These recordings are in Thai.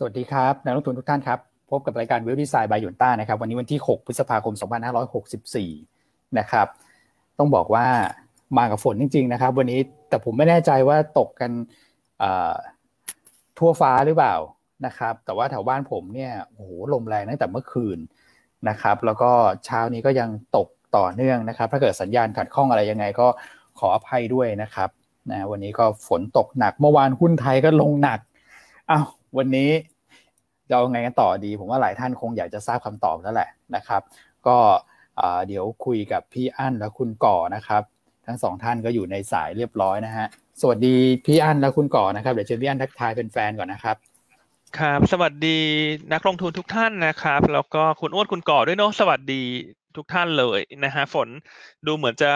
สวัสดีครับนักลงทุนทุกท่านครับพบกับรายการวิวดีไซน์บายยุนต้านะครับ วันนี้วันที่ 6 พฤษภาคม 2564 นะครับ ต้องบอกว่ามากับฝนจริง ๆ นะครับ วันนี้แต่ผมไม่แน่ใจว่าตกกันทั่วฟ้าหรือเปล่านะครับ แต่ว่าแถวบ้านผมเนี่ยโอ้โหลมแรงตั้งแต่เมื่อคืนนะครับ แล้วก็เช้านี้ก็ยังตกต่อเนื่องนะครับ ถ้าเกิดสัญญาณขัดข้องอะไรยังไงก็ขออภัยด้วยนะครับนะวันนี้ก็ฝนตกหนักเมื่อวานหุ้นไทยก็ลงหนักอ้าว วันนี้จะเอาไงกันต่อดี ผมว่าหลายท่านคงอยากจะทราบคำตอบแล้วแหละนะครับ ก็เดี๋ยวคุยกับพี่อั้นและคุณก่อนะครับ ทั้งสองท่านก็อยู่ในสายเรียบร้อยนะฮะสวัสดีพี่อั้นและคุณก่อนะครับเดี๋ยวเชิญพี่อั้นทักทายเป็นแฟนก่อนนะครับครับ สวัสดีนักลงทุนทุกท่านนะครับ แล้วก็คุณอ้วนคุณก่อด้วยเนาะสวัสดีทุกท่านเลยนะฮะฝนดูเหมือนจะ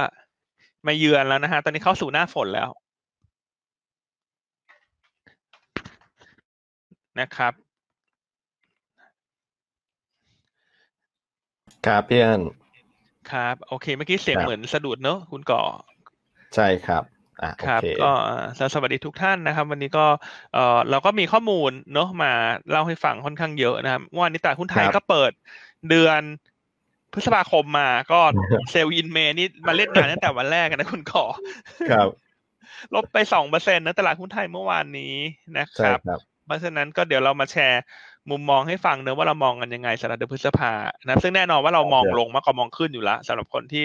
มาเยือนแล้วนะฮะตอนนี้เข้าสู่หน้าฝนแล้ว นะครับครับพี่อันครับ โอเค เมื่อกี้เสียงเหมือนสะดุดเนอะคุณก่อ ใช่ครับอ่าครับก็สวัสดีทุกท่านนะครับ วันนี้ก็เออเราก็มีข้อมูลเนอะมาเล่าให้ฟังค่อนข้างเยอะนะครับวันนี้ตลาดหุ้นไทยก็เปิดเดือนพฤษภาคมมาก็เซลล์อินเมนี่มาเล่นงานตั้งแต่วันแรกนะคุณก่อครับลบไปสองเปอร์เซ็นต์นะตลาดหุ้นไทยเมื่อวานนี้นะครับเพ ราะฉะนั้นก็เดี๋ยวเรามาแชร์มุมมองให้ฟังเนอะว่าเรามองกันยังไงสำหรับเดือนพฤษภานะซึ่งแน่นอนว่าเรามองลงมากกว่ามองขึ้นอยู่แล้วสำหรับคนที่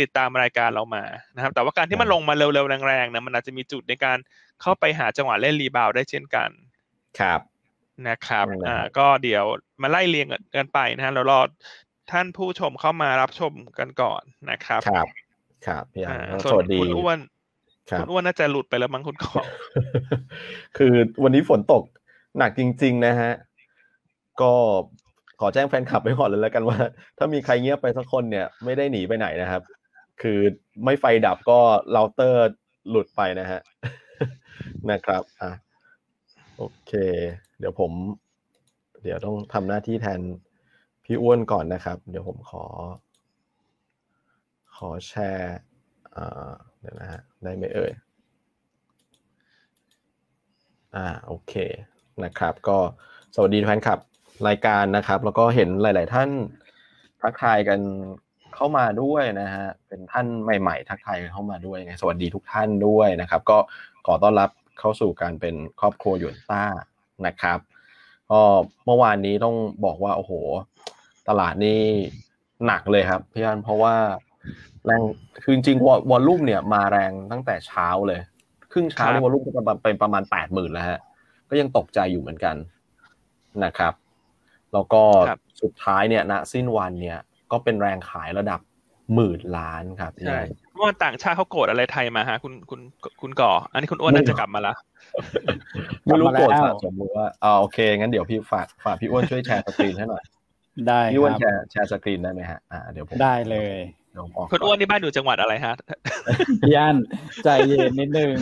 ติดตามรายการเรามานะครับ แต่ว่าการที่มันลงมาเร็วๆแรงๆนะมันอาจจะมีจุดในการเข้าไปหาจังหวะเล่นรีบาวได้เช่นกัน ครับนะครับอ่าก็เดี๋ยวมาไล่เรียงกันไปนะฮะเรารอท่านผู้ชมเข้ามารับชมกันก่อนนะครับ ครับ ครับพี่อันสวัสดีคุณอ้วนคุณอ้วนน่าจะหลุดไปแล้วมั้งคุณขอคือวันนี้ฝนตก หนักจริง ๆ นะฮะ ก็ขอแจ้งแฟนคลับไปก่อนเลยแล้วกันว่า ถ้ามีใครเงียบไปสักคนเนี่ยไม่ได้หนีไปไหนนะครับ คือไม่ไฟดับก็เราเตอร์หลุดไปนะฮะนะครับอะโอเค เดี๋ยวผม เดี๋ยวต้องทำหน้าที่แทนพี่อ้วนก่อนนะครับ เดี๋ยวผมขอ ขอแชร์อ่าเดี๋ยวนะฮะได้ไหมเอ่ยอ่าโอเค นะครับ ก็สวัสดีแฟนคลับรายการนะครับ แล้วก็เห็นหลาย ๆ ท่านทักทายกันเข้ามาด้วยนะฮะเป็นท่านใหม่ ๆ ทักทายกันเข้ามาด้วยไงสวัสดีทุกท่านด้วยนะครับ ก็ขอต้อนรับเข้าสู่การเป็นครอบครัวหยวนต้านะครับก็เมื่อวานนี้ต้องบอกว่าโอ้โห ตลาดนี่หนักเลยครับพี่อันเพราะว่าแรงคือจริงวอลลุ่มเนี่ยมาแรงตั้งแต่เช้าเลย ครึ่งเช้าในวอลลุ่มก็เป็นประมาณแปดหมื่นแล้วฮะ ก็ยังตกใจอยู่เหมือนกันนะครับ แล้วก็สุดท้ายเนี่ยณสิ้นวันเนี่ยก็เป็นแรงขายระดับหมื่นล้านครับใช่เมื่อวันต่างชาติเขาโกรธอะไรไทยมาฮะ คุณคุณคุณก่อ อันนี้คุณอ้วนน่าจะกลับมาละไม่รู้โกรธสะสมหรือว่าอ่าโอเคงั้นเดี๋ยวพี่ฝากฝากพี่อ้วนช่วยแชร์สกรีนให้หน่อยได้พี่อ้วนแชร์แชร์สกรีนได้ไหมฮะอ่าเดี๋ยวผมได้เลย คุณอ้วนนี่บ้านอยู่จังหวัดอะไรฮะพี่อันใจเย็นนิดนึง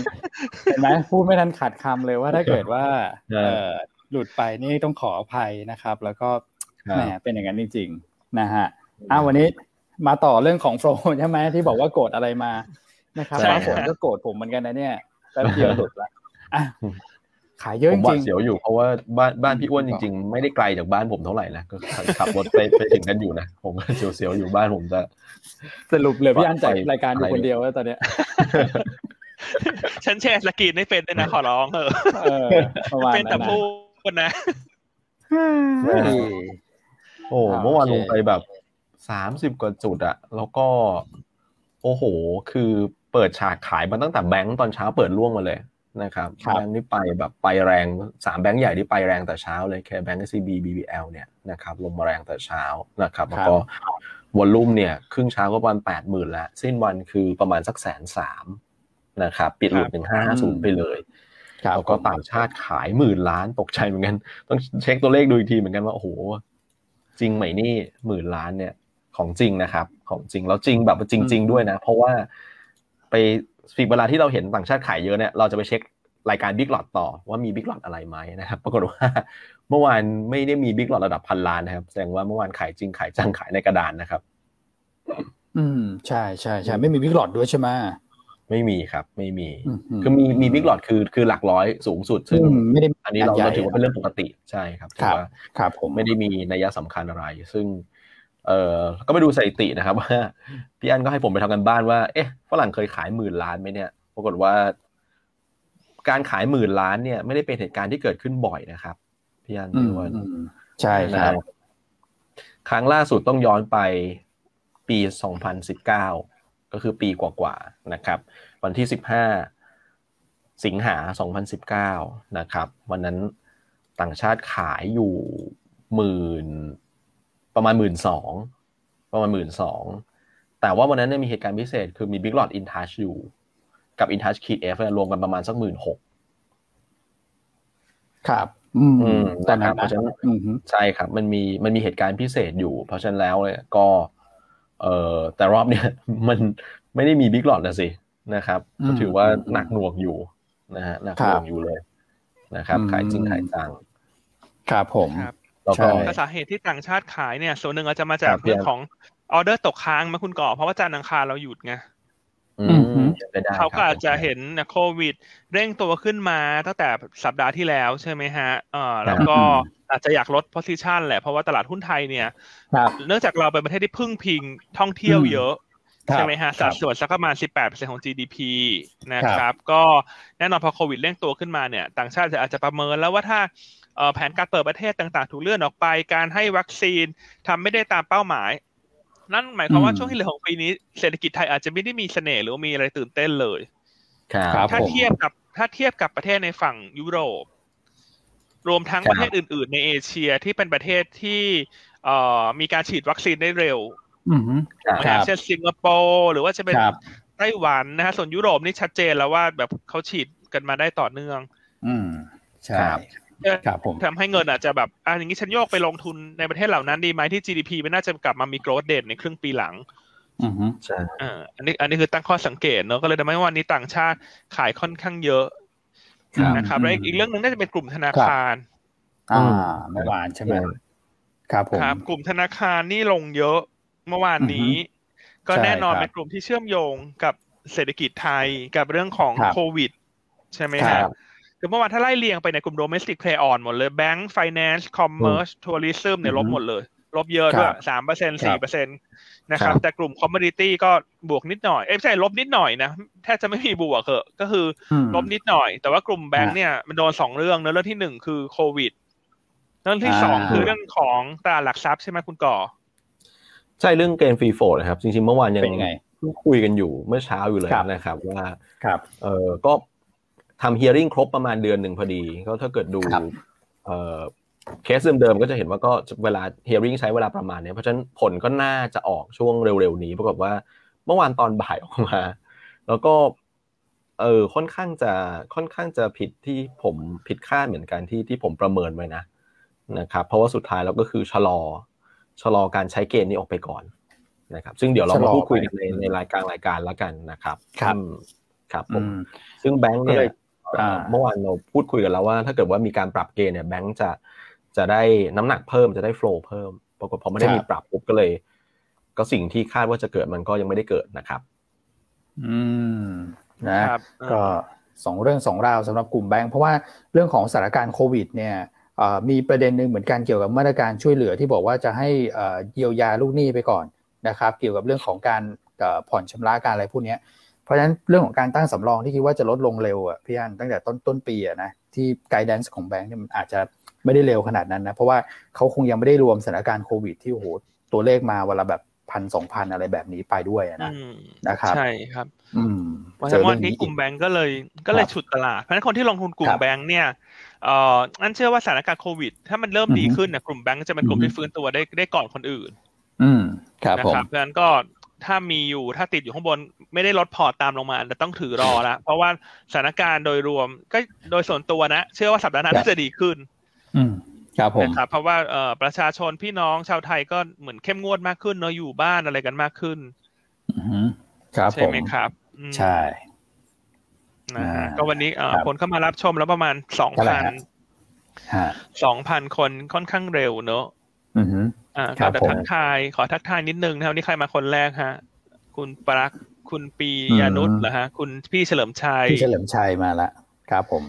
เห็นไหมพูดไม่ทันขาดคำเลยว่าถ้าเกิดว่าเออหลุดไปนี่ต้องขออภัยนะครับ แล้วก็แหมเป็นอย่างนั้นจริงๆนะฮะอ้าววันนี้มาต่อเรื่องของโฟล์ใช่ไหมที่บอกว่าโกรธอะไรมานะครับฟ้าฝนก็โกรธผมเหมือนกันนะเนี่ยแป๊บเดียวหลุดละอะ ขายเยอะจริงเสียวอยู่เพราะว่าบ้านบ้านพี่อ้วนจริง ๆ ไม่ได้ไกลจากบ้านผมเท่าไหร่นะก็ขับรถไปไปถึงกันอยู่นะผมก็เสียวๆอยู่บ้านผมจะสรุปเลยพี่อันจัดรายการอยู่คนเดียวแล้วตอนเนี้ยฉันแชร์สกีนให้เป็นด้วยนะขอร้องเออเป็นแต่พูดนะโอ้เมื่อวานลงไปแบบสามสิบกว่าจุดอะแล้วก็ โอ้โห คือเปิดฉากขายมาตั้งแต่แบงก์ตอนเช้าเปิดล่วงมาเลย นะครับแบงก์นี่ไปแบบไปแรงสามแบงก์ใหญ่ที่ไปแรงแต่เช้าเลยแค่แบงก์ซีบีบีบีเอลเนี่ยนะครับลงมาแรงแต่เช้านะครับแล้วก็วอลลุ่มเนี่ยครึ่งเช้าก็ประมาณแปดหมื่นแล้วสิ้นวันคือประมาณสักแสนสามนะครับปิดหลุดหนึ่งห้าศูนย์ไปเลยแล้วก็ต่างชาติขายหมื่นล้านตกใจเหมือนกัน ต้องเช็คตัวเลขดูอีกทีเหมือนกันว่าโอ้โหจริงไหมนี่หมื่นล้านเนี่ยของจริงนะครับ ของจริงแล้วจริงแบบจริง ๆ ด้วยนะ เพราะว่าไป ฟีเวลาที่เราเห็นต่างชาติขายเยอะเนี่ยเราจะไปเช็ครายการบิ๊กหลอดต่อว่ามีบิ๊กหลอดอะไรไหมนะครับ ปรากฏว่าเมื่อวานไม่ได้มีบิ๊กหลอดระดับพันล้านนะครับ แสดงว่าเมื่อวานขายจริงขายจังขายในกระดานนะครับ อืมใช่ใช่ใช่ไม่มีบิ๊กหลอดด้วยใช่ไหมไม่มีครับ ไม่มีคือมีมีบิ๊กหลอดคือคือหลักร้อยสูงสุดซึ่งไม่ได้อันนี้เราเราถือว่าเป็นเรื่องปกติใช่ครับถือว่าครับผมไม่ได้มีนัยสำคัญอะไร ซึ่ง เอ่อก็ไปดูสถิตินะครับว่าพี่อันก็ให้ผมไปทำกันบ้านว่า เอ๊ะฝรั่งเคยขายหมื่นล้านไหมเนี่ยปรากฏว่า การขายหมื่นล้านเนี่ย ไม่ได้เป็นเหตุการณ์ที่เกิดขึ้นบ่อยนะครับพี่อันพี่วันใช่ครับครั้งล่าสุดต้องย้อนไปปีสองพันสิบเก้าก็คือปีกว่าๆนะครับ วันที่สิบห้าสิงหาสองพันสิบเก้านะครับ วันนั้นต่างชาติขายอยู่หมื่น ประมาณหมื่นสองประมาณหมื่นสองแต่ว่าวันนั้นเนี่ยมีเหตุการณ์พิเศษ คือมี Big Lot In Touch อยู่กับ In Touch Kid F รวมกันประมาณสักหมื่นหกครับ อืมแต่ครับเพราะฉะนั้นใช่ครับ มันมีมันมีเหตุการณ์พิเศษอยู่ เพราะฉะนั้นแล้วเนี่ยก็ เอ่อแต่รอบเนี้ยมันไม่ได้มีบิ๊กหลอดนะสินะครับก็ถือว่าหนักหน่วงอยู่นะฮะหนักหน่วงอยู่เลยนะครับ ขายจริงขายจังครับผม แล้วก็สาเหตุที่ต่างชาติขายเนี่ย ส่วนหนึ่งอาจจะมาจากเรื่องของออเดอร์ตกค้างมาคุณก่อ เพราะว่าจานอังคารเราหยุดไงเขาก็อาจจะเห็นโควิด เร่งตัวขึ้นมาตั้งแต่สัปดาห์ที่แล้วใช่ไหมฮะเออแล้วก็อาจจะอยากลด position แหละ เพราะว่าตลาดหุ้นไทยเนี่ยเนื่องจากเราเป็นประเทศที่พึ่งพิงท่องเที่ยวเยอะใช่ไหมฮะสัดส่วนสักประมาณ 18%ของ GDP นะครับ ก็แน่นอนพอโควิดเร่งตัวขึ้นมาเนี่ย ต่างชาติจะอาจจะประเมินแล้วว่าถ้า แผนการเปิดประเทศต่างๆ ถูกเลื่อนออกไป การให้วัคซีนทำไม่ได้ตามเป้าหมาย นั่นหมายความว่าช่วงที่เหลือของปีนี้เศรษฐกิจไทยอาจจะไม่ได้มีเสน่ห์หรือมีอะไรตื่นเต้นเลยถ้าเทียบกับถ้าเทียบกับประเทศในฝั่งยุโรป รวมทั้งประเทศอื่น ๆ ในเอเชียที่เป็นประเทศที่มีการฉีดวัคซีนได้เร็วอย่างเช่นสิงคโปร์หรือว่าจะเป็นไต้หวันนะฮะส่วนยุโรปนี่ชัดเจนแล้วว่าแบบเขาฉีดกันมาได้ต่อเนื่อง อืมใช่ ครับผมทำให้เงินอาจจะแบบอ่าอย่างนี้ฉันโยกไปลงทุนในประเทศเหล่านั้นดีไหมที่ GDP ไม่น่าจะกลับมามีโกรดเด่นในครึ่งปีหลังอือใช่อ่าอันนี้อันนี้คือตั้งข้อสังเกตเนอะก็เลยทำให้วันนี้ต่างชาติขายค่อนข้างเยอะนะครับแล้วอีกเรื่องหนึ่งน่าจะเป็นกลุ่มธนาคาร อ่าเมื่อวานใช่ไหมครับผมครับกลุ่มธนาคารนี่ลงเยอะเมื่อวานนี้ ก็แน่นอนเป็นกลุ่มที่เชื่อมโยงกับเศรษฐกิจไทยกับเรื่องของโควิด ใช่ไหมครับ คือเมื่อวานถ้าไล่เรียงไปในกลุ่ม domestic play on หมดเลย bank finance commerce tourism เนี่ยลบหมดเลย ลบเยอะด้วยสามเปอร์เซ็นสี่เปอร์เซ็นตนะครับ แต่กลุ่ม commodity ก็บวกนิดหน่อย เอ้ไม่ใช่ลบนิดหน่อยนะ แทบจะไม่มีบวกเหอะก็คือลบนิดหน่อย แต่ว่ากลุ่มแบงค์เนี่ยมันโดนสองเรื่องเนอะเรื่องที่หนึ่งคือโควิดเรื่องที่สองคือเรื่องของตลาดหลักทรัพย์ใช่ไหมคุณก่อ ใช่เรื่องเกมฟรีโฟลนะครับ จริงๆเมื่อวานยังคุยกันอยู่เมื่อเช้าอยู่เลยนะครับว่าครับเออก็ ทำเฮียริ่งครบประมาณเดือนหนึ่งพอดี ก็ถ้าเกิดดูเออเคสเดิมๆก็จะเห็นว่าก็เวลาเฮียริ่งใช้เวลาประมาณนี้เพราะฉะนั้นผลก็น่าจะออกช่วงเร็วๆนี้ปรากฏว่าเมื่อวานตอนบ่ายออกมา แล้วก็เออค่อนข้างจะค่อนข้างจะผิดที่ผมผิดคาดเหมือนกันที่ที่ผมประเมินไว้นะนะครับ เพราะว่าสุดท้ายเราก็คือชะลอชะลอการใช้เกณฑ์นี้ออกไปก่อนนะครับ ซึ่งเดี๋ยวเรามาพูดคุยกันในในรายการรายการแล้วกันนะครับ ครับครับผมซึ่งแบงค์เนี่ย เมื่อวานเราพูดคุยกันแล้วว่า ถ้าเกิดว่ามีการปรับเกณฑ์เนี่ยแบงค์จะจะได้น้ำหนักเพิ่มจะได้โฟล์เพิ่มปรากฏพอไม่ได้มีปรับปุ๊บก็เลย ก็สิ่งที่คาดว่าจะเกิดมันก็ยังไม่ได้เกิดนะครับ อืมนะก็สองเรื่องสองราวสำหรับกลุ่มแบงค์เพราะว่าเรื่องของสถานการณ์โควิด เนี่ยมีประเด็นหนึ่งเหมือนกันเกี่ยวกับมาตรการช่วยเหลือที่บอกว่าจะให้เยียวยาลูกหนี้ไปก่อนนะครับ เกี่ยวกับเรื่องของการผ่อนชำระการอะไรพวกนี้ เพราะฉะนั้นเรื่องของการตั้งสำรองที่คิดว่าจะลดลงเร็วอะพี่อันตั้งแต่ต้นต้นปีอะนะที่ guidance ของแบงก์เนี่ยมันอาจจะไม่ได้เร็วขนาดนั้นนะเพราะว่าเขาคงยังไม่ได้รวมสถานการณ์โควิดที่โอ้โหตัวเลขมาวันละแบบพันสองพันอะไรแบบนี้ไปด้วยนะนะครับใช่ครับ อืมเพราะฉะนั้นวันนี้กลุ่มแบงก์ก็เลยก็เลยฉุดตลาดเพราะฉะนั้นคนที่ลงทุนกลุ่มแบงก์เนี่ยเอ่ออันเชื่อว่าสถานการณ์โควิด ถ้ามันเริ่มดีขึ้นเนี่ยกลุ่มแบงก์จะเป็นกลุ่มที่ฟื้นตัวได้ได้ก่อนคนอื่น อืมครับผมเพราะฉะนั้นก็ ถ้ามีอยู่ถ้าติดอยู่ข้างบน ไม่ได้ลดพอร์ตตามลงมาแต่ต้องถือรอละเพราะว่าสถานการณ์โดยรวม ก็โดยส่วนตัวนะ เชื่อว่าสัปดาห์หน้าน่าจะดีขึ้น อืมครับผมนะครับเพราะว่าเอ่อประชาชนพี่น้องชาวไทยก็เหมือนเข้มงวดมากขึ้นเนาะอยู่บ้านอะไรกันมากขึ้นอืมครับใช่ไหมครับ ใช่นะฮะก็วันนี้เอ่อคนเข้ามารับชมแล้วประมาณสองพันสองพันคนค่อนข้างเร็วเนอะ อืออ่าแต่ทักทาย ขอทักทายนิดนึงนะครับนี่ใครมาคนแรกฮะ คุณปรักคุณปียานุษนะฮะ คุณพี่เฉลิมชัยพี่เฉลิมชัยมาละครับผม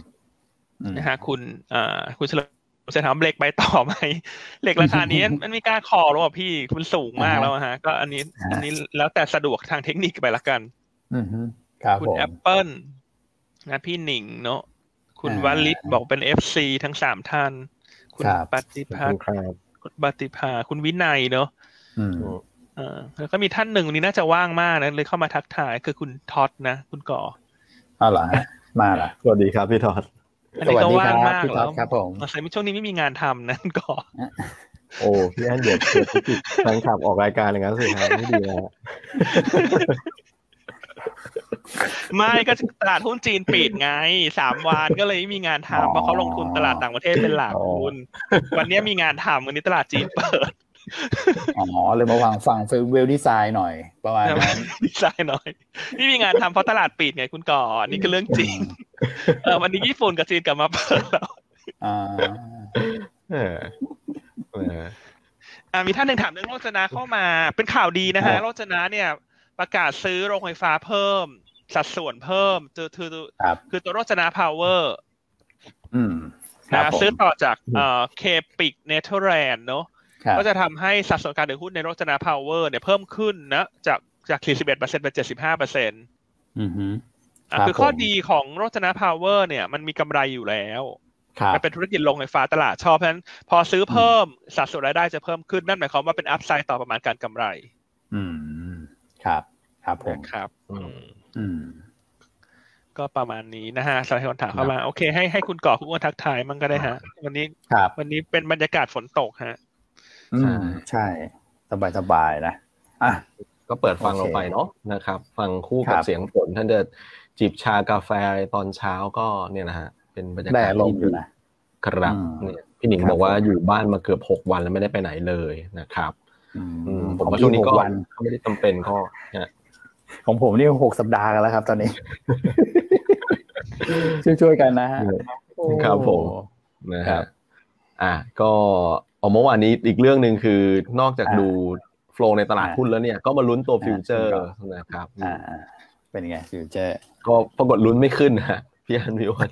นะฮะคุณอ่าคุณเฉลิมจะถามเบรกไปต่อไหมเหล็กราคานี้มันมีการคอแล้วอะพี่มันสูงมากแล้วฮะ ก็อันนี้ อันนี้แล้วแต่สะดวกทางเทคนิคไปละกันอือครับคุณแอปเปิลนะพี่หนิงเนาะคุณวัลิศบอกเป็น FC ทั้งสามท่าน คุณปฏิภา คุณปฏิภาคุณวินัยเนาะอแล้วก็มีท่านหนึ่งวันนี้น่าจะว่างมากนะเลยเข้ามาทักทายคือคุณท็อตนะคุณก่ออ้าวเหรอมาเหรอสวัสดีครับพี่ท็อตอันนี้ก็ว่างมากแล้วครับผมมาใส่ช่วงนี้ไม่มีงานทำนะก่อโอ้พี่อันเดียดเกิดติดแฟนคลับออกรายการอย่างนั้นสิครับไม่ดีนะ ไม่ก็ตลาดหุ้นจีนปิดไงสามวันก็เลยไม่มีงานทำเพราะเขาลงทุนตลาดต่างประเทศเป็นหลักคุณวันนี้มีงานทำวันนี้ตลาดจีนเปิดอ๋อเลยมาวางฟังเวลดีไซน์หน่อย ประมาณนั้นดีไซน์หน่อยนี่มีงานทำเพราะตลาดปิดไงคุณก่อนนี่คือเรื่องจริงเออวันนี้ญี่ปุ่นกับจีนกลับมาเปิดแล้วอ่าเอออ่ามีท่านหนึ่งถามเรื่องโรจนะเข้ามา เป็นข่าวดีนะฮะโรจนะเนี่ย ประกาศซื้อโรงไฟฟ้าเพิ่ม สัดส่วนเพิ่มคือคือคือตัวโรจนะพาวเวอร์นะซื้อต่อจากเอ่อเคปิกเนเธอร์แลนด์เนาะก็จะทำให้สัดส่วนการถือหุ้นในโรจนะพาวเวอร์เนี่ยเพิ่มขึ้นนะ จากจาก 41%เป็น 75%อือฮึคือข้อดีของโรจนะพาวเวอร์เนี่ยมันมีกำไรอยู่แล้วมันเป็นธุรกิจลงไฟฟ้าตลาดชอบเพราะฉะนั้นพอซื้อเพิ่มสัดส่วนรายได้จะเพิ่มขึ้นนั่นหมายความว่าเป็นอัพไซด์ต่อประมาณการกำไร อืม ครับ ครับผมครับอืมอืมก็ประมาณนี้นะฮะสำหรับคนถามเข้ามาโอเคให้ให้คุณก่อคุณอ้วนทักทายมันก็ได้ฮะ วันนี้วันนี้เป็นบรรยากาศฝนตกฮะอืมใช่ สบายสบายนะอะก็เปิดฟังเราไปเนาะนะครับ ฟังคู่กับเสียงฝนท่านเดินจิบชากาแฟตอนเช้าก็เนี่ยนะฮะ เป็นบรรยากาศที่ดีครับเนี่ยพี่หนิงบอกว่าอยู่บ้านมาเกือบหกวันแล้วไม่ได้ไปไหนเลยนะครับ ผมว่าช่วงนี้ก็ไม่ได้จำเป็นก็ของผมนี่หกสัปดาห์กันแล้วครับ ตอนนี้ ช่วยๆกันนะฮะครับผมนะครับ อะก็อเมื่อวานนี้อีกเรื่องหนึ่งคือนอกจากดู flow ในตลาดหุ้นแล้วเนี่ย ก็มาลุ้นตัว future นะครับอ่าเป็นไง future ก็ปรากฏลุ้นไม่ขึ้นฮะพี่อันพี่วัน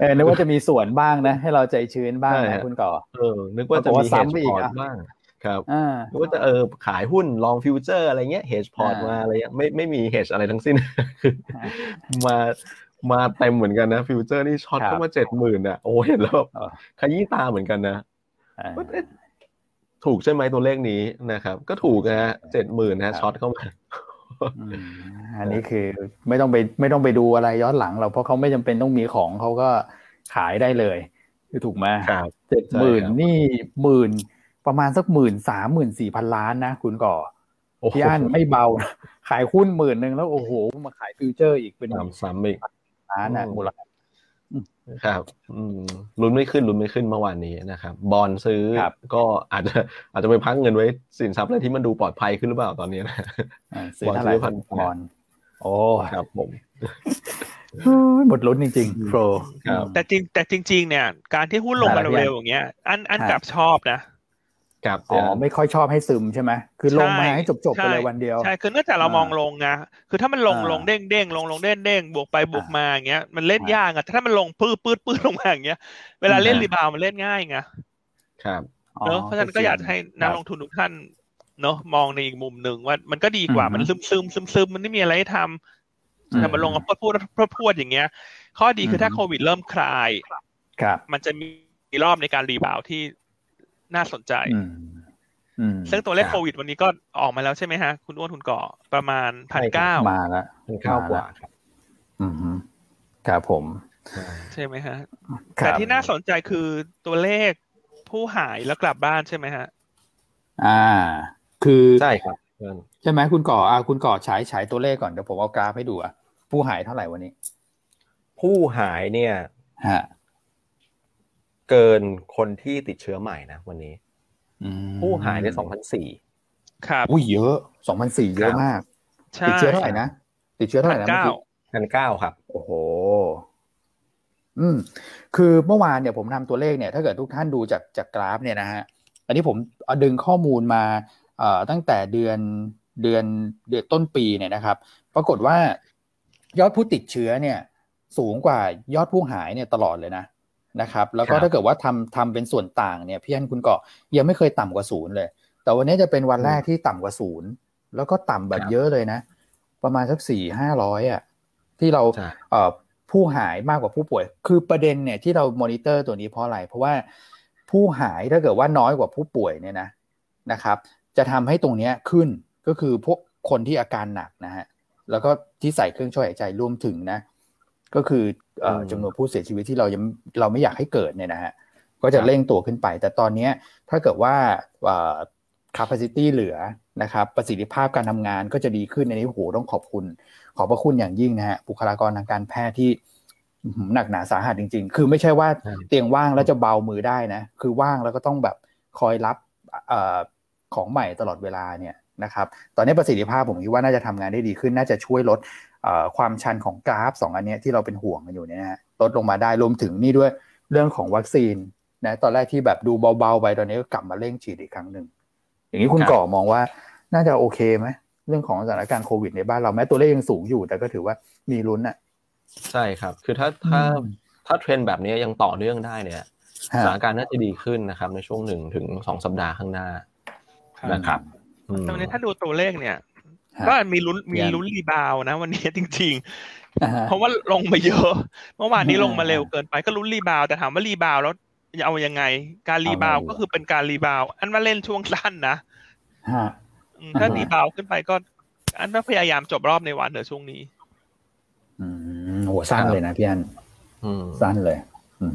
เออนึกว่าจะมีส่วนบ้างนะ ให้เราใจชื้นบ้างนะคุณก่อเออ นึกว่าจะมี hedge พอร์ตบ้าง ครับนึกว่าจะเออขายหุ้น long future อะไรเงี้ย hedge พอร์ตมาอะไรเงี้ยไม่ไม่มี hedge อะไรทั้งสิ้นมามาเต็มเหมือนกันนะ future นี่ short เข้ามาเจ็ดหมื่นอะโอ้เห็นแล้วขยี้ตาเหมือนกันนะถูกใช่ไหมตัวเลขนี้นะครับ ก็ถูกนะฮะเจ็ดหมื่นนะ short เข้ามาอันนี้คือไม่ต้องไปไม่ต้องไปดูอะไรย้อนหลังเราเพราะเขาไม่จำเป็นต้องมีของเขาก็ขายได้เลยคือถูกไหมเจ็ดหมื่นนี่หมื่น ประมาณสักหมื่นสามหมื่นสี่พันล้านนะคุณก่อพี่อันไม่เบา ขายหุ้นหมื่นหนึ่งแล้วโอ้โห มาขาย future อีกเป็นสามอีกล้านนะมูลค่าครับลุ้นไม่ขึ้นลุ้นไม่ขึ้นเมื่อวานนี้นะครับบอลซื้อก็อาจจะอาจจะไปพักเงินไว้สินทรัพย์อะไรที่มันดูปลอดภัยขึ้นหรือเปล่าตอนนี้นะบอลซื้อพันบอลโอ้ครับผมหมดลุ้นจริงๆโปรแต่จริงแต่จริง ๆ เนี่ย การที่หุ้นลงมาเร็วๆอย่างเงี้ย อันอันกลับชอบนะ ครับอ๋อไม่ค่อยชอบให้ซึมใช่ไหมคือลงมาให้จบๆไปเลยวันเดียวใช่คือเนื่องจากเรามองลงไงคือถ้ามันลงลงเด้งเด้งลงลงเด้งเด้งบวกไปบวกมาอย่างเงี้ยมันเล่นยากอะถ้ามันลงปื้ดปื้ดปื้ดลงมาอย่างเงี้ย เวลาเล่นรีบาวมันเล่นง่ายไงครับเนอะเพราะฉะนั้นก็อยากให้นักลงทุนทุกท่านเนอะมองในอีกมุมหนึ่งว่ามันก็ดีกว่ามันซึมซึมซึมซึมมันไม่มีอะไรให้ทำแต่มันลงพูดพูดพูดอย่างเงี้ย ข้อดีคือถ้าโควิดเริ่มคลายครับมันจะมีรอบในการรีบาวที่ น่าสนใจซึ่งตัวเลขโควิดวันนี้ก็ออกมาแล้วใช่ไหมฮะ คุณอ้วนคุณก่อประมาณพันเก้ามาแล้วพันเก้ากว่าครับ อืมครับผม ใช่ไหมฮะ แต่ที่น่าสนใจคือตัวเลขผู้หายแล้วกลับบ้านใช่ไหมฮะ อ่า คือใช่ครับใช่ไหมคุณก่ออ่าคุณก่อฉายฉายตัวเลขก่อนเดี๋ยวผมเอากราฟให้ดูอะผู้หายเท่าไหร่วันนี้ ผู้หายเนี่ยฮะ เกินคนที่ติดเชื้อใหม่นะวันนี้ผู้หายในสองพันสี่ครับอุ้ยเยอะสองพันสี่เยอะมาก ติดเชื้อเท่าไหร่นะ ติดเชื้อเท่าไหร่นะเก้าพันเก้าครับ โอ้โห อืม คือเมื่อวานเนี่ยผมทำตัวเลขเนี่ย ถ้าเกิดทุกท่านดูจากจากกราฟเนี่ยนะฮะ อันนี้ผมเอาดึงข้อมูลมาเอ่อตั้งแต่เดือนเดือนเดือนต้นปีเนี่ยนะครับ ปรากฏว่ายอดผู้ติดเชื้อเนี่ย สูงกว่ายอดผู้หายเนี่ยตลอดเลยนะ นะครับแล้วก็ถ้าเกิดว่าทำทำเป็นส่วนต่างเนี่ยพี่อันคุณก็ยังไม่เคยต่ำกว่าศูนย์เลย แต่วันนี้จะเป็นวันแรกที่ต่ำกว่าศูนย์แล้วก็ต่ำแบบเยอะเลยนะ ประมาณสักสี่ห้าร้อยอะที่เราเอ่อผู้หายมากกว่าผู้ป่วย คือประเด็นเนี่ยที่เรามอนิเตอร์ตัวนี้เพราะอะไร เพราะว่าผู้หายถ้าเกิดว่าน้อยกว่าผู้ป่วยเนี่ยนะนะครับ จะทำให้ตรงนี้ขึ้นก็คือพวกคนที่อาการหนักนะฮะแล้วก็ที่ใส่เครื่องช่วยหายใจรวมถึงนะ ก็คือ จำนวนผู้เสียชีวิตที่เรายังเราไม่อยากให้เกิดเนี่ยนะฮะก็จะเร่งตัวขึ้นไป แต่ตอนนี้ถ้าเกิดว่า capacity เหลือนะครับประสิทธิภาพการทำงานก็จะดีขึ้นในนี้โหต้องขอบคุณ ขอบพระคุณอย่างยิ่งนะฮะบุคลากรทางการแพทย์ที่หนักหนาสาหัสจริง ๆ คือไม่ใช่ว่าเตียงว่างแล้วจะเบามือได้นะ คือว่างแล้วก็ต้องแบบคอยรับอของใหม่ตลอดเวลาเนี่ยนะครับ ตอนนี้ประสิทธิภาพผมคิดว่าน่าจะทำงานได้ดีขึ้น น่าจะช่วยลด ความชันของกราฟสองอันนี้ที่เราเป็นห่วงกันอยู่เนี่ยนะฮะลดลงมาได้รวมถึงนี่ด้วยเรื่องของวัคซีนนะตอนแรกที่แบบดูเบาๆไปตอนนี้ก็กลับมาเร่งฉีดอีกครั้งหนึ่งอย่างนี้คุณก่อมองว่าน่าจะโอเคไหมเรื่องของสถานการณ์โควิดในบ้านเราแม้ตัวเลขยังสูงอยู่ แต่ก็ถือว่ามีลุ้นอะใช่ครับ คือถ้าถ้าถ้าเทรนแบบนี้ยังต่อเนื่องได้เนี่ยสถานการณ์น่าจะดีขึ้นนะครับ ในช่วงหนึ่งถึงสองสัปดาห์ข้างหน้านะครับตอนนี้ถ้าดูตัวเลขเนี่ย ก็มีลุ้นมีลุ้น rebound นะ วันนี้จริง ๆ เพราะว่าลงมาเยอะ เมื่อวานนี้ลงมาเร็วเกินไปก็ลุ้น rebound แต่ถามว่า rebound แล้วจะเอายังไง การ rebound ก็คือเป็นการ rebound อันว่าเล่นช่วงสั้นนะถ้ารีบาวขึ้นไปก็ อันว่าพยายามจบรอบในวันเดี๋ยวช่วงนี้ อืมโหสั้นเลยนะพี่อันสั้นเลยอื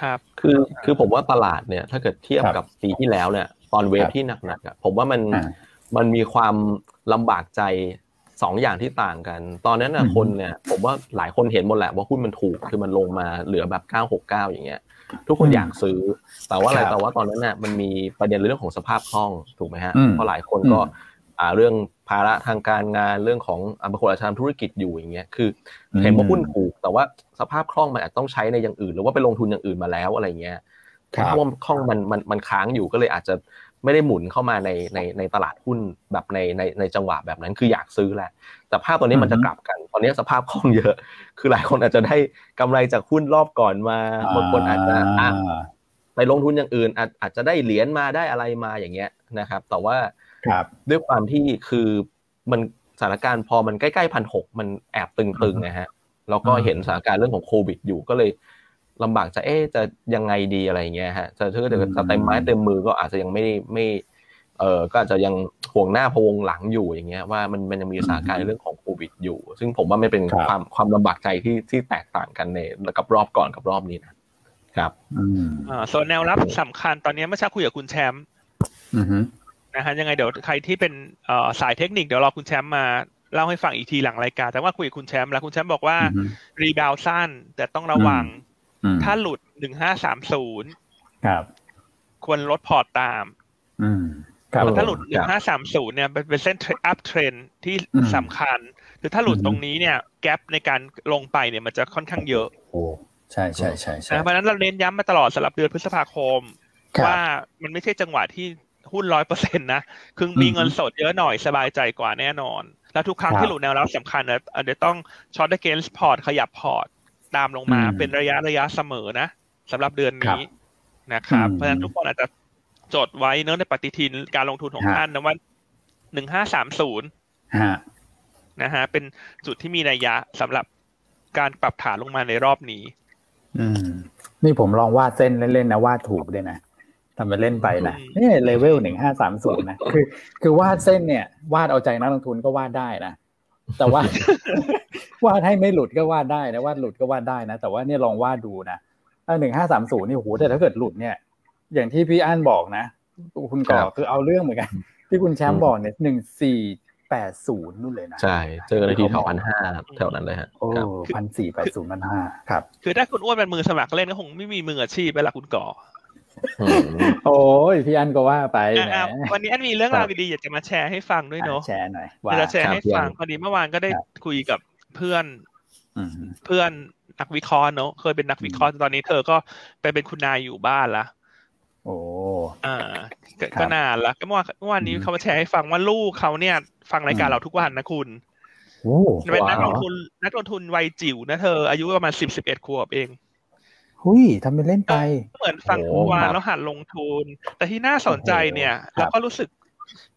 ครับ คือคือผมว่าตลาดเนี่ย ถ้าเกิดเทียบกับปีที่แล้วเนี่ย ตอนเวฟที่หนักๆอะผมว่ามันมันมีความ ลำบากใจสองอย่างที่ต่างกัน ตอนนั้นน่ะคนเนี่ย ผมว่าหลายคนเห็นหมดแหละว่าหุ้นมันถูกคือมันลงมาเหลือแบบเก้าหกเก้าอย่างเงี้ย ทุกคนอยากซื้อ แต่ว่าอะไรแต่ว่าตอนนั้นน่ะมันมีประเด็นเรื่องของสภาพคล่องถูกไหมฮะเพราะหลายคนก็อ่าเรื่องภาระทางการงานเรื่องของบางคนอาจจะทำธุรกิจอยู่อย่างเงี้ยคือเห็นว่าหุ้นถูก แต่ว่าสภาพคล่องมันอาจต้องใช้ในอย่างอื่น หรือว่าไปลงทุนอย่างอื่นมาแล้วอะไรเงี้ยถ้าว่าคล่องมันมันมันค้างอยู่ก็เลยอาจจะ ไม่ได้หมุนเข้ามาในในในตลาดหุ้นแบบในในในจังหวะแบบนั้นคืออยากซื้อแหละแต่ภาพตอนนี้มันจะกลับกัน ตอนนี้สภาพคล่องเยอะ คือหลายคนอาจจะได้กำไรจากหุ้นรอบก่อนมาบางคนอาจจะไปลงทุนอย่างอื่น อาจอาจจะได้เหรียญมาได้อะไรมาอย่างเงี้ยนะครับ แต่ว่าด้วยความที่คือมันสถานการณ์พอมันใกล้ๆพันหกมันแอบตึงๆนะฮะแล้วก็เห็นสถานการณ์เรื่องของโควิดอยู่ก็เลย ลำบากจะเอ๊จะยังไงดีอะไรเงี้ยฮะจะถ้าเกิดจะเต็มไม้เต็มมือก็อาจจะยังไม่ไม่เออก็อาจจะยังห่วงหน้าพวงหลังอยู่อย่างเงี้ยว่ามันมันยังมีสถานการณ์เรื่องของโควิดอยู่ ซึ่งผมว่าไม่เป็นความความลำบากใจที่ที่แตกต่างกันในกับรอบก่อนกับรอบนี้นะครับอ่าส่วนแนวรับสำคัญตอนนี้เมื่อเช้าคุยกับคุณแชมป์นะฮะยังไงเดี๋ยวใครที่เป็นเอ่อสายเทคนิคเดี๋ยวรอคุณแชมป์มาเล่าให้ฟังอีกทีหลังรายการ แต่ว่าคุยกับคุณแชมป์แล้วคุณแชมป์บอกว่า rebound สั้นแต่ต้องระวัง ถ้าหลุดหนึ่งห้าสามศูนย์ครับควรลดพอร์ตตามอืมถ้าหลุดหนึ่งห้าสามศูนย์เนี่ยเป็นเส้นuptrend ที่สำคัญ คือถ้าหลุดตรงนี้เนี่ย gap ในการลงไปเนี่ยมันจะค่อนข้างเยอะโอ้ใช่ใช่ใช่ใช่เพราะนั้นเราเน้นย้ำมาตลอดสำหรับเดือนพฤษภาคม ว่ามันไม่ใช่จังหวะที่หุ้นร้อยเปอร์เซ็นต์นะ คือมีเงินสดเยอะหน่อยสบายใจกว่าแน่นอน แล้วทุกครั้งที่หลุดแนวรับสำคัญนะเดี๋ยวต้อง short against พอร์ตขยับพอร์ต ตามลงมาเป็นระยะระยะเสมอนะสำหรับเดือนนี้นะครับ เพราะฉะนั้นทุกคนอาจจะจดไว้เนื้อในปฏิทินการลงทุนของท่านนะว่าหนึ่งห้าสามศูนย์นะฮะเป็นจุดที่มีนัยยะสำหรับการปรับฐานลงมาในรอบนี้ อืม นี่ผมลองวาดเส้นเล่นๆนะวาดถูกด้วยนะทำไปเล่นไปนะนี่เลเวลหนึ่งห้าสามศูนย์นะคือ คือวาดเส้นเนี่ย วาดเอาใจนักลงทุนก็วาดได้นะแต่ว่า วาดให้ไม่หลุดก็วาดได้นะวาดหลุดก็วาดได้นะ แต่ว่าเนี่ยลองวาดดูนะถ้าหนึ่งห้าสามศูนย์นี่โหแต่ถ้าเกิดหลุดเนี่ย อย่างที่พี่อั้นบอกนะ คุณก่อคือเอาเรื่องเหมือนกัน ที่คุณแชมป์บอกเนี่ยหนึ่งสี่แปดศูนย์นู่นเลยนะ ใช่ เจอในที่แถวพันห้าแถวนั้นเลยฮะโอ้พันสี่แปดศูนย์พันห้าครับ คือถ้าคุณอ้วนเป็นมือสมัครเล่นก็คงไม่มีมืออาชีพไปละคุณก่อโอ้ยพี่อันก็ว่าไปวันนี้อันมีเรื่องราวดีๆอยากจะมาแชร์ให้ฟังด้วยเนาะแชร์หน่อยว่าจะแชร์ให้ฟังพอดีเมื่อวานก็ได้คุยกับ เพื่อนเพื่อนนักวิเคราะห์เนาะเคยเป็นนักวิเคราะห์ตอนนี้เธอก็ไปเป็นคุณนายอยู่บ้านละโอ้อ่าก็นานแล้วก็เมื่อวานเมื่อวานนี้เขามาแชร์ให้ฟังว่าลูกเขาเนี่ย ฟังรายการเราทุกวันนะคุณเป็นนักลงทุนนักลงทุนวัยจิ๋วนะเธอ อายุประมาณสิบสิบเอ็ดขวบเองหุยทำเป็นเล่นไป เหมือนฟังทุกวันแล้วหันลงทุน แต่ที่น่าสนใจเนี่ย แล้วก็รู้สึก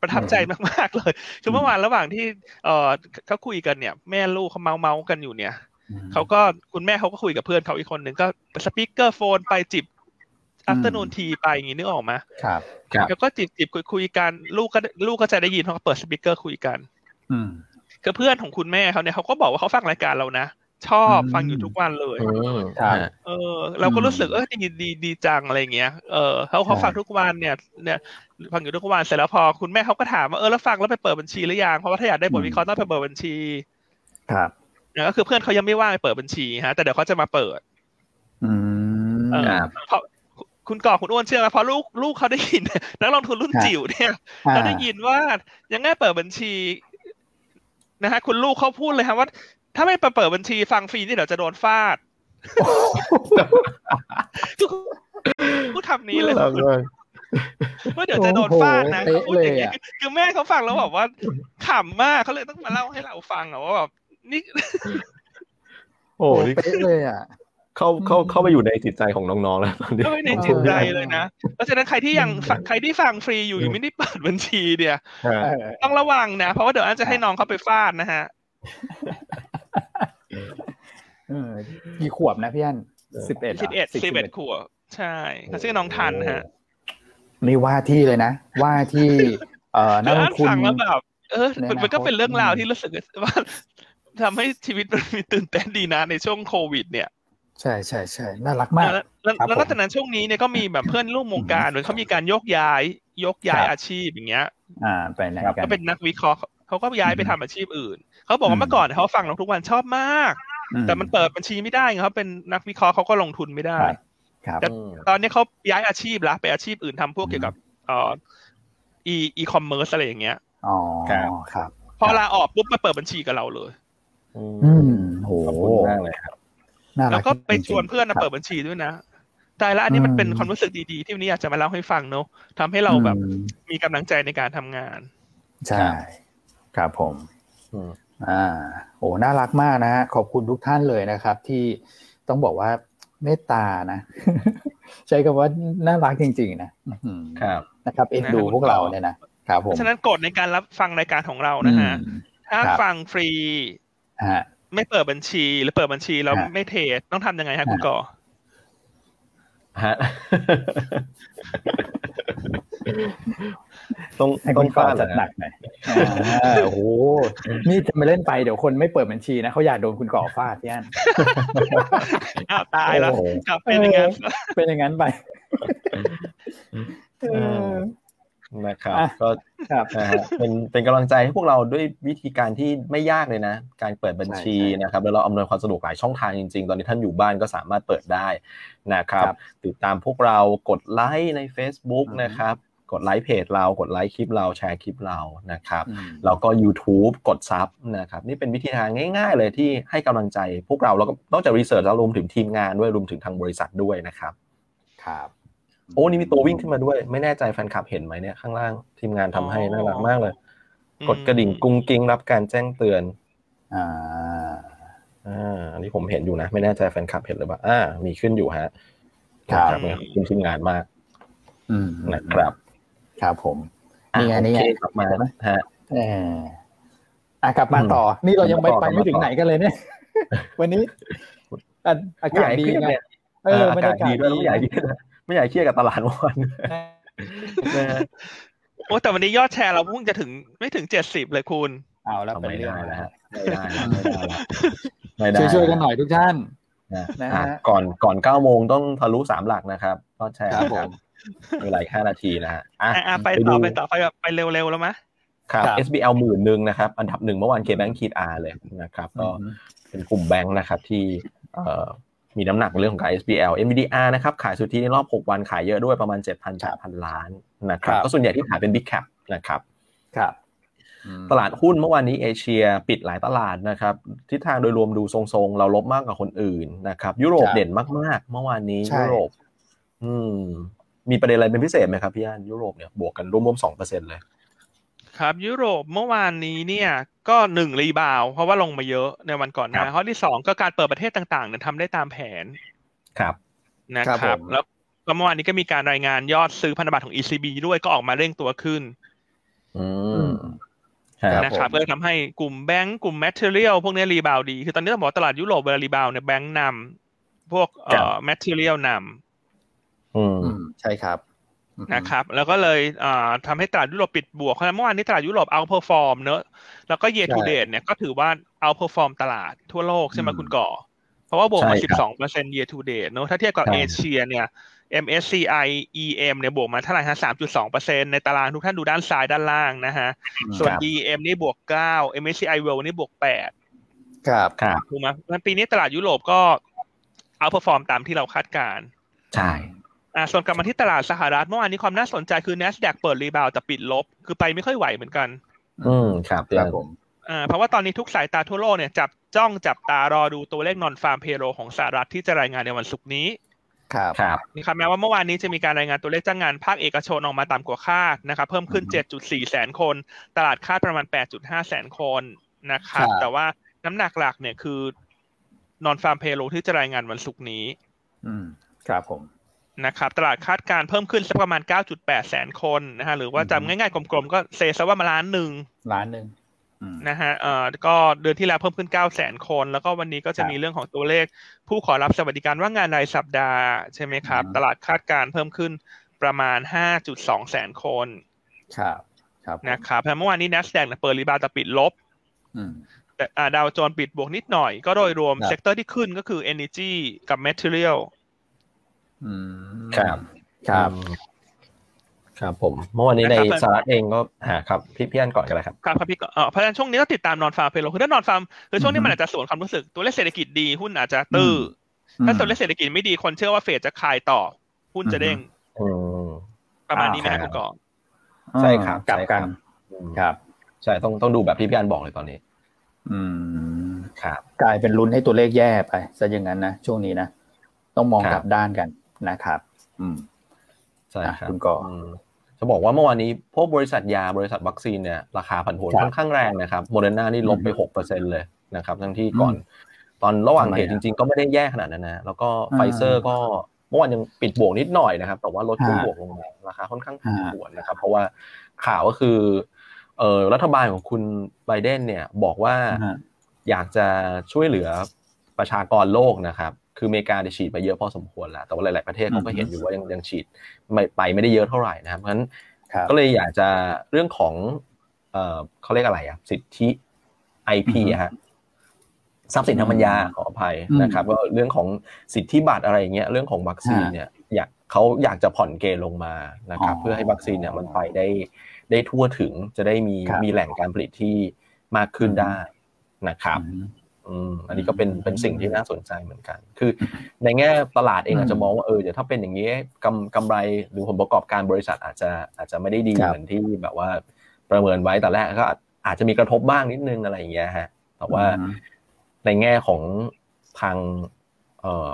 ประทับใจมากๆเลยคือเมื่อวานระหว่างที่เออเขาคุยกันเนี่ย แม่ลูกเขาเมาท์เมาท์กันอยู่เนี่ยเขาก็คุณแม่เขาก็คุยกับเพื่อนเขาอีกคนหนึ่งก็ speakerphone ไปจิบ afternoon tea ไปอย่างนี้นึกออกไหมครับแล้วก็จิบจิบคุยคุยกันลูกก็ลูกก็จะได้ยินเพราะเปิด speaker คุยกัน อืมคือเพื่อนของคุณแม่เขาเนี่ยเขาก็บอกว่าเขาฟังรายการเรานะชอบฟังอยู่ทุกวันเลยเออ เราก็รู้สึกเออดีดีดีจังอะไรเงี้ย เออเขาเขาฟังทุกวันเนี่ย เนี่ย ฟังอยู่ทุกวันเสร็จแล้วพอคุณแม่เขาก็ถามว่าเออแล้วฟังแล้วไปเปิดบัญชีหรือยังเพราะว่าถ้าอยากได้บทวิเคราะห์ต้องไปเปิดบัญชี ครับก็คือเพื่อนเขายังไม่ว่างไปเปิดบัญชีฮะ แต่เดี๋ยวเขาจะมาเปิด อืมเพราะคุณก่อคุณอ้วนเชื่อไหมพอลูกลูกเขาได้ยิน นักลงทุนรุ่นจิ๋วเนี่ยเขาได้ยินว่ายังไงเปิดบัญชีนะฮะคุณลูกเขาพูดเลยครับว่า ถ้าไม่เปิดบัญชีฟังฟรีนี่เดี๋ยวจะโดนฟาดพูดทำนี้เลย ว่าเดี๋ยวจะโดนฟาดนะเขาพูดอย่างนี้คือแม่เขาฟังแล้วแบบว่าขำมากเขาเลยต้องมาเล่าให้เราฟังอะว่าแบบนี่โอ้นี่เลยอะเข้าเข้าเข้าไปอยู่ในจิตใจของน้องๆแล้วตอนนี้เข้าไปในจิตใจเลยนะเพราะฉะนั้นใครที่ยังใครที่ฟังฟรีอยู่ยังไม่ได้เปิดบัญชีเนี่ยต้องระวังนะ เพราะว่าเดี๋ยวอันจะให้น้องเขาไปฟาดนะฮะกี่ขวบนะพี่อันสิบเอ็ดสิบเอ็ดสิบเอ็ดขวบใช่เขาชื่อน้องทันฮะ นี่ว่าที่เลยนะ ว่าที่ เอ่อนักลงทุนแล้วแบบเออมันก็เป็นเรื่องราวที่รู้สึกว่าทำให้ชีวิตมันมีตื่นเต้นดีนะในช่วงโควิด เนี่ย ใช่ใช่ใช่น่ารักมาก แล้วนอกจากนั้นช่วงนี้เนี่ยก็มีแบบเพื่อนร่วมวงการเหมือนเขามีการยกย้ายยกย้ายอาชีพอย่างเงี้ย อ่าไปไหนกันก็เป็นนักวิเคราะห์เขาก็ย้ายไปทำอาชีพอื่น เขาบอกว่าเมื่อก่อนเขาฟังเราทุกวันชอบมาก แต่มันเปิดบัญชีไม่ได้เขาเป็นนักวิเคราะห์เขาก็ลงทุนไม่ได้ แต่ตอนนี้เขาย้ายอาชีพละไปอาชีพอื่นทำพวกเกี่ยวกับเอ่ออีอีคอมเมิร์ซอะไรอย่างเงี้ยอ๋อครับพอลาออกปุ๊บมาเปิดบัญชีกับเราเลยอืมโหมากเลยครับแล้วก็ไปชวนเพื่อนมาเปิดบัญชีด้วยนะแต่ละอันนี้มันเป็นความรู้สึกดีๆ ที่วันนี้อยากจะมาเล่าให้ฟังเนาะทำให้เราแบบมีกำลังใจในการทำงาน ใช่ ครับผมอ่า โอ้น่ารักมากนะฮะขอบคุณทุกท่านเลยนะครับ ที่ต้องบอกว่า เมตตานะ ใช้คำว่าน่ารักจริง ๆ นะครับนะครับ เอ็นดูพวกเราเนี่ยนะครับผมฉะนั้นกฎในการรับฟังรายการของเรานะฮะถ้าฟังฟรีไม่เปิดบัญชี หรือเปิดบัญชีแล้วไม่เทรดต้องทำยังไงฮะคุณก่อฮะ ต้องต้องฟาดจัดหนักหน่อยโอ้โหนี่จะมาเล่นไปเดี๋ยวคนไม่เปิดบัญชีนะเขาอยากโดนคุณก่อฟาดย่านอ้าวตายแล้วกลับเป็นอย่างนั้นเป็นอย่างนั้นไปนะครับก็เป็นเป็นกำลังใจให้พวกเราด้วยวิธีการที่ไม่ยากเลยนะ การเปิดบัญชีนะครับแล้วเราอำนวยความสะดวกหลายช่องทางจริง ๆ ตอนนี้ท่านอยู่บ้านก็สามารถเปิดได้นะครับ ติดตามพวกเรากดไลค์ใน Facebook นะครับ กดไลค์เพจเรากดไลค์คลิปเราแชร์คลิปเรานะครับแล้วก็ YouTube กด sub นะครับนี่เป็นวิธีทางง่าย ๆ เลยที่ให้กำลังใจพวกเราแล้วก็นอกจาก research แล้วรวมถึงทีมงานด้วยรวมถึงทางบริษัทด้วยนะครับครับโอ้นี่มีตัววิ่งขึ้นมาด้วย ไม่แน่ใจแฟนคลับเห็นไหมเนี่ยข้างล่างทีมงานทำให้น่ารักมากเลย กดกระดิ่งกุ้งกิ้งรับการแจ้งเตือนอ่าอ่าอันนี้ผมเห็นอยู่นะ ไม่แน่ใจแฟนคลับเห็นหรือเปล่าอ่า มีขึ้นอยู่ฮะครับคุณทีมงานมากอืมนะครับ ครับผมนี่ไงนี่ไงกลับมาฮะเอออะกลับมาต่อ นี่เรายังไปไปไม่ถึงไหนกันเลยเนี่ย วันนี้อากาศดีไงเออบรรยากาศดีด้วยใหญ่ดีไม่อยากเครียดกับตลาดวันโอ้แต่วันนี้ยอดแชร์เราพุ่งจะถึงไม่ถึงเจ็ดสิบเลยคุณ เอาแล้วไม่ได้แล้วไม่ได้ไม่ได้ช่วยๆกันหน่อยทุกท่าน นะฮะก่อนก่อนเก้าโมงต้องทะลุสามหลักนะครับยอดแชร์ครับเวลาแค่นาทีนะฮะอะไปต่อไปต่อไปไปเร็วๆแล้วไหมครับ SBL หมื่นหนึ่งนะครับ อันดับหนึ่งเมื่อวานเคแบงค์คีดอาร์เลยนะครับ ก็เป็นกลุ่มแบงค์นะครับที่มีน้ำหนักเรื่องของการ SBL MBDR นะครับ ขายสุทธิในรอบ 6 วันขายเยอะด้วยประมาณ 7,000-8,000 ล้านนะครับ ก็ส่วนใหญ่ที่ขายเป็น Big Cap นะครับ ครับ ตลาดหุ้นเมื่อวานนี้เอเชียปิดหลายตลาดนะครับทิศทางโดยรวมดูทรงๆ เราลบมากกว่าคนอื่นนะครับ ยุโรปเด่นมากๆ เมื่อวานนี้ยุโรป อืม มีประเด็นอะไรเป็นพิเศษไหมครับพี่อันยุโรปเนี่ยบวกกันร่วมๆสองเปอร์เซ็นเลยครับยุโรปเมื่อวานนี้เนี่ยก็หนึ่งรีบาว เพราะว่าลงมาเยอะในวันก่อนหน้าข้อที่สองก็การเปิดประเทศต่างๆเนี่ยทำได้ตามแผนครับนะครับ แล้วก็เมื่อวานนี้ก็มีการรายงานยอดซื้อพันธบัตรของ ECB ด้วยก็ออกมาเร่งตัวขึ้น อืม นะครับก็ทำให้กลุ่มแบงก์กลุ่ม material พวกนี้ rebound ดี คือตอนนี้ต้องบอกตลาดยุโรปเวลา rebound เนี่ยแบงก์นำพวกเอ่อ material นำอืมใช่ครับนะครับ แล้วก็เลยอ่าทำให้ตลาดยุโรปปิดบวกเพราะฉะนั้นเมื่อวานนี้ตลาดยุโรป outperform เนอะแล้วก็เย t ูเด e เนี่ยก็ถือว่าoutperform ตลาดทั่วโลกใช่ไหมคุณก่อ เพราะว่าบวกมา 12เปอร์เซ็นต์ year to date เนอะถ้าเทียบกับเอเชียเนี่ย MSCI EM เนี่ยบวกมาเท่าไหร่ฮะ3.2เปอร์เซ็นในตารางทุกท่านดูด้านซ้ายด้านล่างนะฮะ ส่วน EM นี่บวก9 MSCI World นี่บวก8ครับครับถูกไหมปีนี้ตลาดยุโรปก็ outperform ตามที่เราคาดการณ์ใช่อ่าส่วนกลับมาที่ตลาดสหรัฐเมื่อวานนี้ความน่าสนใจคือ NASDAQ เปิด rebound แต่ปิดลบ คือไปไม่ค่อยไหวเหมือนกัน อืมครับครับผมอ่าเพราะว่าตอนนี้ทุกสายตาทั่วโลกเนี่ยจับจ้องจับตารอดูตัวเลขนอนฟาร์มเพโรของสหรัฐที่จะรายงานในวันศุกร์นี้ ครับครับนี่ครับแม้ว่าเมื่อวานนี้จะมีการรายงานตัวเลขจ้างงานภาคเอกชนออกมาต่ำกว่าคาดนะครับเพิ่มขึ้น 7.4 แสนคน ตลาดคาดประมาณ 8.5 แสนคนนะครับแต่ว่าน้ำหนักหลักเนี่ยคือนอนฟาร์มเพโลที่จะรายงานวันศุกร์นี้ อืมครับผมนะครับตลาดคาดการเพิ่มขึ้นสักประมาณ 9.8 แสนคนนะฮะหรือว่าจำง่ายๆกลมๆ ก็เซย์ซะว่ามาล้านหนึ่งล้านหนึ่ง นะฮะเอ่อก็เดือนที่แล้วเพิ่มขึ้น 9 0 0 0 0 คน แล้วก็วันนี้ก็จะมีเรื่องของตัวเลข ผู้ขอรับสวัสดิการว่างงานรายสัปดาห์ใช่ไหมครับ ตลาดคาดการณ์เพิ่มขึ้นประมาณ 5.2 แสนคน ครับครับนะครับเมื่อวานนี้ NASDAQ เปิด rebound แต่ปิดลบแต่ดาวโจนส์ปิดบวกนิดหน่อย ก็โดยรวม sector ที่ขึ้นก็คือ Energy กับ Material ครับ ครับ ครับผมเมื่อวานนี้ในสหรัฐเองก็หาครับพี่พี่อันก่อนกันเลยครับครับพี่เออเพราะฉะนั้นช่วงนี้ก็ติดตามนอนฟาร์มเพลโลคือถ้านอนฟาร์มคือช่วงนี้มันอาจจะสวนความรู้สึกตัวเลขเศรษฐกิจดีหุ้นอาจจะตื้อถ้าตัวเลขเศรษฐกิจไม่ดีคนเชื่อว่าเฟดจะคายต่อ หุ้นจะเด้งประมาณนี้ไหมคุณก่อใช่ครับกลับกันครับ ใช่ต้องต้องดูแบบที่พี่อันบอกเลยตอนนี้ อืมครับกลายเป็นลุ้นให้ตัวเลขแย่ไปซะอย่างนั้นนะช่วงนี้นะต้องมองกลับด้านกันนะครับ อืมใช่ครับคุณก่อ จะบอกว่าเมื่อวานนี้พวกบริษัทยาบริษัทวัคซีนเนี่ยราคาผันผวนค่อนข้างแรงนะครับโมเดอร์นานี่ลบไปหกเปอร์เซ็นต์เลยนะครับทั้งที่ก่อนตอนระหว่างเหตุจริง ๆ ก็ไม่ได้แย่ขนาดนั้นนะแล้วก็ไฟเซอร์ก็เมื่อวานยังปิดบวกนิดหน่อยนะครับแต่ว่าลดขึ้นบวกลงมาราคาค่อนข้างผันผวนนะครับ เพราะว่าข่าวก็คือเอ่อรัฐบาลของคุณไบเดนเนี่ยบอกว่าอยากจะช่วยเหลือประชากรโลกนะครับ คืออเมริกาได้ฉีดไปเยอะพอสมควรแล้ว แต่ว่าหลาย ๆ ประเทศเขาก็เห็นอยู่ว่ายังยังฉีดไม่ไปไม่ได้เยอะเท่าไหร่นะครับเพราะฉะนั้นก็เลยอยากจะเรื่องของเอ่อเขาเรียกอะไรอะสิทธิไอพีฮะทรัพย์สินทางปัญญาขออภัยนะครับก็เรื่องของสิทธิบัตรอะไรเงี้ยเรื่องของวัคซีนเนี่ยอยากเขาอยากจะผ่อนเกณฑ์ลงมานะครับเพื่อให้วัคซีนเนี่ยมันไปได้ได้ทั่วถึงจะได้มีมีแหล่งการผลิตที่มากขึ้นได้นะครับ อืมอันนี้ก็เป็นเป็นสิ่งที่น่าสนใจเหมือนกัน คือ ในแง่ตลาดเองอาจจะมองว่าเออเดี๋ยวถ้าเป็นอย่างนี้กำกำไรหรือผลประกอบการบริษัทอาจจะอาจจะไม่ได้ดีเหมือนที่แบบว่าประเมินไว้แต่แรกก็อาจจะมีกระทบบ้างนิดนึงอะไรอย่างเงี้ยฮะ แต่ว่าในแง่ของทางเอ่อ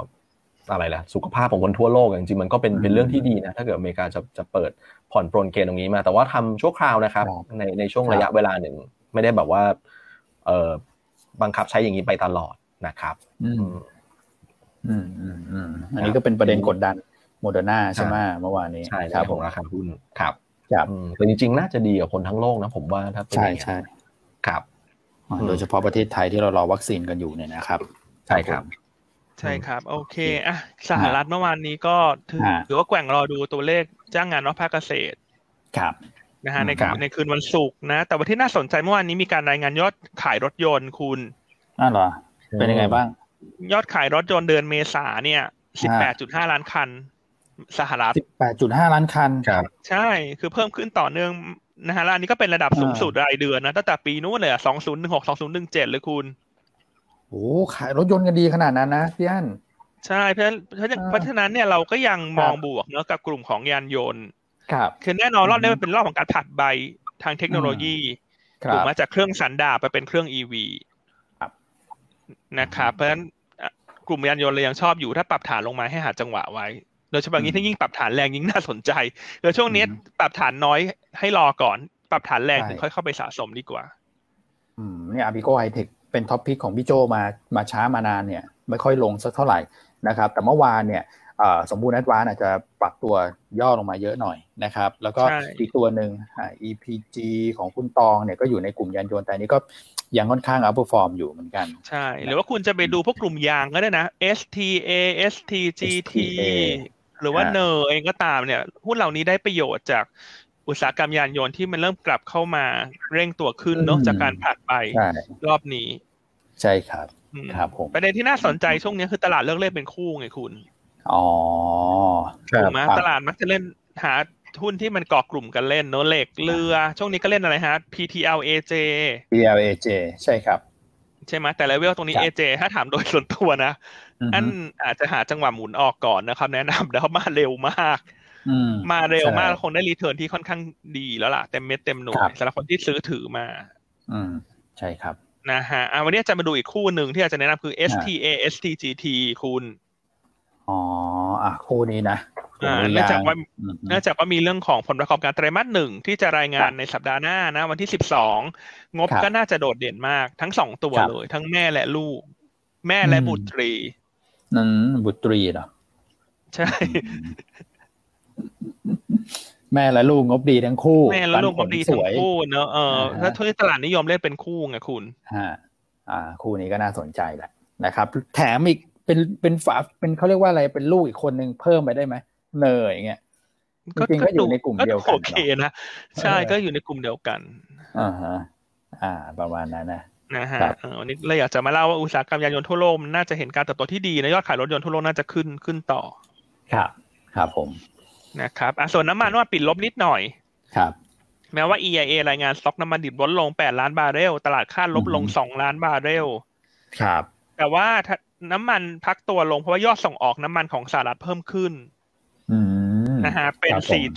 อะไรล่ะสุขภาพของคนทั่วโลกจริงๆมันก็เป็นเป็นเรื่องที่ดีนะถ้าเกิดอเมริกาจะจะเปิดผ่อนปลนเกณฑ์ตรงนี้มา แต่ว่าทำชั่วคราวนะครับ ในในช่วงระยะเวลาหนึ่งไม่ได้แบบว่า เอ่อ บังคับใช้อย่างนี้ไปตลอดนะครับอืมอืมอืมอืมอันนี้ก็เป็นประเด็นกดดันโมเดอร์นาใช่ไหมเมื่อวานนี้ใช่ครับของราคาหุ้นครับครับแต่จริงๆ น่าจะดีกับคนทั้งโลกนะผมว่าถ้าใช่ใช่ครับโดยเฉพาะประเทศไทยที่เรารอวัคซีนกันอยู่เนี่ยนะครับ ใช่ครับ ใช่ครับ โอเคอะสหรัฐเมื่อวานนี้ก็ถือว่าแกว่งรอดูตัวเลขจ้างงานนอกภาคเกษตรครับ นะฮะในในคืนวันศุกร์นะ แต่ว่าที่น่าสนใจเมื่อวานนี้มีการรายงานยอดขายรถยนต์คุณน่าเหรอ เป็นยังไงบ้าง ยอดขายรถยนต์เดือนเมษาเนี่ยสิบแปดจุดห้าล้านคัน สหรัฐสิบแปดจุดห้าล้านคันครับ ใช่คือเพิ่มขึ้นต่อเนื่องนะฮะแล้วอันนี้ก็เป็นระดับสูงสุดรายเดือนนะตั้งแต่ปีนู้นเลยอะสองศูนย์หนึ่งหกสองศูนย์หนึ่งเจ็ดเลยคุณโอ้ขายรถยนต์กันดีขนาดนั้นนะพี่อันใช่เพราะเพราะฉะนั้นเนี่ยเราก็ยังมองบวกเนอะกับกลุ่มของยานยนต์ ครับคือแน่นอนรอบนี้มันเป็นรอบของการผัดใบทางเทคโนโลยีถูกมาจากเครื่องสันดาปไปเป็นเครื่องอีวีนะครับเพราะฉะนั้นกลุ่มยานยนต์เลยยังชอบอยู่ถ้าปรับฐานลงมาให้หาจังหวะไว้โดยเฉพาะยิ่งถ้ายิ่งปรับฐานแรงยิ่งน่าสนใจเดี๋ยวช่วงนี้ปรับฐานน้อยให้รอก่อน ปรับฐานแรงถึงค่อยเข้าไปสะสมดีกว่า อืมเนี่ยอาปิโกไฮเทคเป็น top pick ของพี่โจมามาช้ามานานเนี่ย ไม่ค่อยลงสักเท่าไหร่นะครับ แต่เมื่อวานเนี่ย สมบูรณ์แอดวานซ์อาจจะปรับตัวย่อลงมาเยอะหน่อยนะครับ แล้วก็อีกตัวหนึ่ง EPG ของคุณตองเนี่ยก็อยู่ในกลุ่มยานยนต์แต่นี้ก็ยังค่อนข้าง outperform อยู่เหมือนกัน ใช่ หรือว่าคุณจะไปดูพวกกลุ่มยางก็ได้นะ STA STGT หรือว่าเนอเองก็ตามเนี่ยหุ้นเหล่านี้ได้ประโยชน์จากอุตสาหกรรมยานยนต์ที่มันเริ่มกลับเข้ามาเร่งตัวขึ้นเนาะจากการผ่านไปรอบนี้ ใช่ครับครับผมประเด็นที่น่าสนใจช่วงนี้คือตลาดเลิกเล่นเป็นคู่ไงคุณ อ๋อถูกไหมตลาดมักจะเล่นหาทุนที่มันเกาะกลุ่มกันเล่นเนอะเหล็กเรือ ช่วงนี้ก็เล่นอะไรฮะ PTL AJ PTL AJ ใช่ครับ ใช่ไหมแต่เลเวลตรงนี้ AJ ถ้าถามโดยส่วนตัวนะอันอาจจะหาจังหวะหมุนออกก่อนนะครับ แนะนำแล้วมาเร็วมากมาเร็วมากคงได้รีเทิร์นที่ค่อนข้างดีแล้วล่ะเต็มเม็ดเต็มหน่วยสำหรับคนที่ซื้อถือมา อืม ใช่ครับนะฮะวันนี้จะมาดูอีกคู่หนึ่งที่อาจจะแนะนำคือ STA STGT คุณ อ๋ออะคู่นี้นะอ่าเนื่องจากว่าเนื่องจากว่ามีเรื่องของผลประกอบการไตรมาสหนึ่งที่จะรายงานในสัปดาห์หน้านะ วันที่สิบสองงบก็น่าจะโดดเด่นมากทั้งสองตัวเลย ทั้งแม่และลูก แม่และบุตรีนั้นบุตรีเหรอใช่ แม่และลูกงบดีทั้งคู่ แม่และลูกงบดีทั้งคู่เนอะเออถ้าทุนตลาดนิยมเล่นเป็นคู่ไงคุณฮะอ่า คู่นี้ก็น่าสนใจแหละนะครับ แถมอีก เป็นเป็นฝาเป็นเขาเรียกว่าอะไรเป็นลูกอีกคนนึงเพิ่มไปได้ไหมเนยอย่างเงี้ยจริงก็อยู่ในกลุ่มเดียวกันโอเคนะใช่ก็อยู่ในกลุ่มเดียวกันอ่าฮะอ่า ประมาณนั้นนะนะฮะวันนี้เราอยากจะมาเล่าว่าอุตสาหกรรมยานยนต์ทั่วโลกน่าจะเห็นการเติบโตที่ดีนะยอดขายรถยนต์ทั่วโลกน่าจะขึ้นขึ้นต่อ ครับ ครับผมนะครับอะส่วนน้ำมันว่าปิดลบนิดหน่อยครับ แม้ว่า EIA รายงานสต็อกน้ำมันดิบลดลง 8 ล้านบาร์เรล ตลาดคาดลบลง 2 ล้านบาร์เรล ครับ แต่ว่า น้ำมันพักตัวลงเพราะว่ายอดส่งออกน้ำมันของสหรัฐเพิ่มขึ้นนะฮะเป็น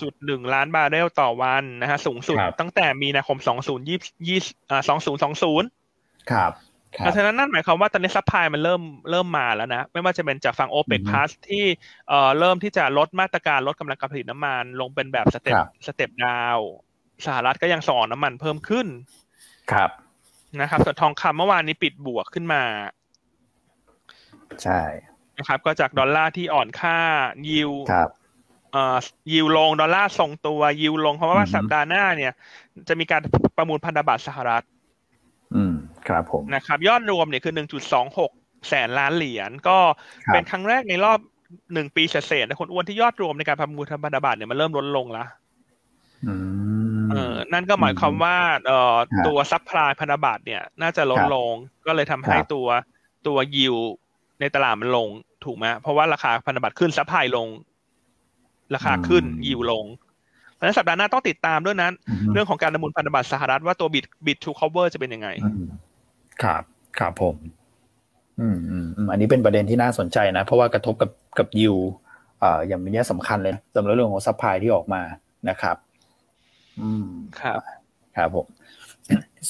4.1 ล้านบาร์เรลต่อวันนะฮะสูงสุดตั้งแต่มีนาคม 2020อ่า2020 ครับเพราะฉะนั้นนั่นหมายความว่าตอนนี้ supply มันเริ่มเริ่มมาแล้วนะ ไม่ว่าจะเป็นจากฝั่งโอเปกพลัสที่เอ่อเริ่มที่จะลดมาตรการลดกำลังการผลิตน้ำมันลงเป็นแบบ step step down สหรัฐก็ยังส่งน้ำมันเพิ่มขึ้น ครับนะครับส่วนทองคำเมื่อวานนี้ปิดบวกขึ้นมา ใช่นะครับ ก็จากดอลลาร์ที่อ่อนค่ายิวครับเอ่อยิวลงดอลลาร์ทรงตัวยิวลงเพราะว่าสัปดาห์หน้าเนี่ย จะมีการประมูลพันธบัตรสหรัฐ อืมครับผมนะครับ ยอดรวมเนี่ยคือหนึ่งจุดสองหกแสนล้านเหรียญก็เป็นครั้งแรกในรอบหนึ่งปีเศษนะคนอ้วนที่ยอดรวมในการประมูลพันธบัตรเนี่ยมันเริ่มลดลงละเออนั่นก็หมายความว่าเอ่อตัว supply พันธบัตรเนี่ย น่าจะลดลง ก็เลยทำให้ตัวตัวยิว ในตลาดมันลงถูกไหมเพราะว่าราคาพันธบัตรขึ้น supply ลง ราคาขึ้นยิวลงเพราะฉะนั้นสัปดาห์หน้าต้องติดตามด้วยนั้น เรื่องของการประมูลพันธบัตรสหรัฐว่าตัว bid bid to cover จะเป็นยังไง ครับ ครับผม อืมอืมอันนี้เป็นประเด็นที่น่าสนใจนะ เพราะว่ากระทบกับกับยิวอ่าอย่างนี้สำคัญเลยสำหรับเรื่องของ supply ที่ออกมานะครับ อืมครับ ครับผม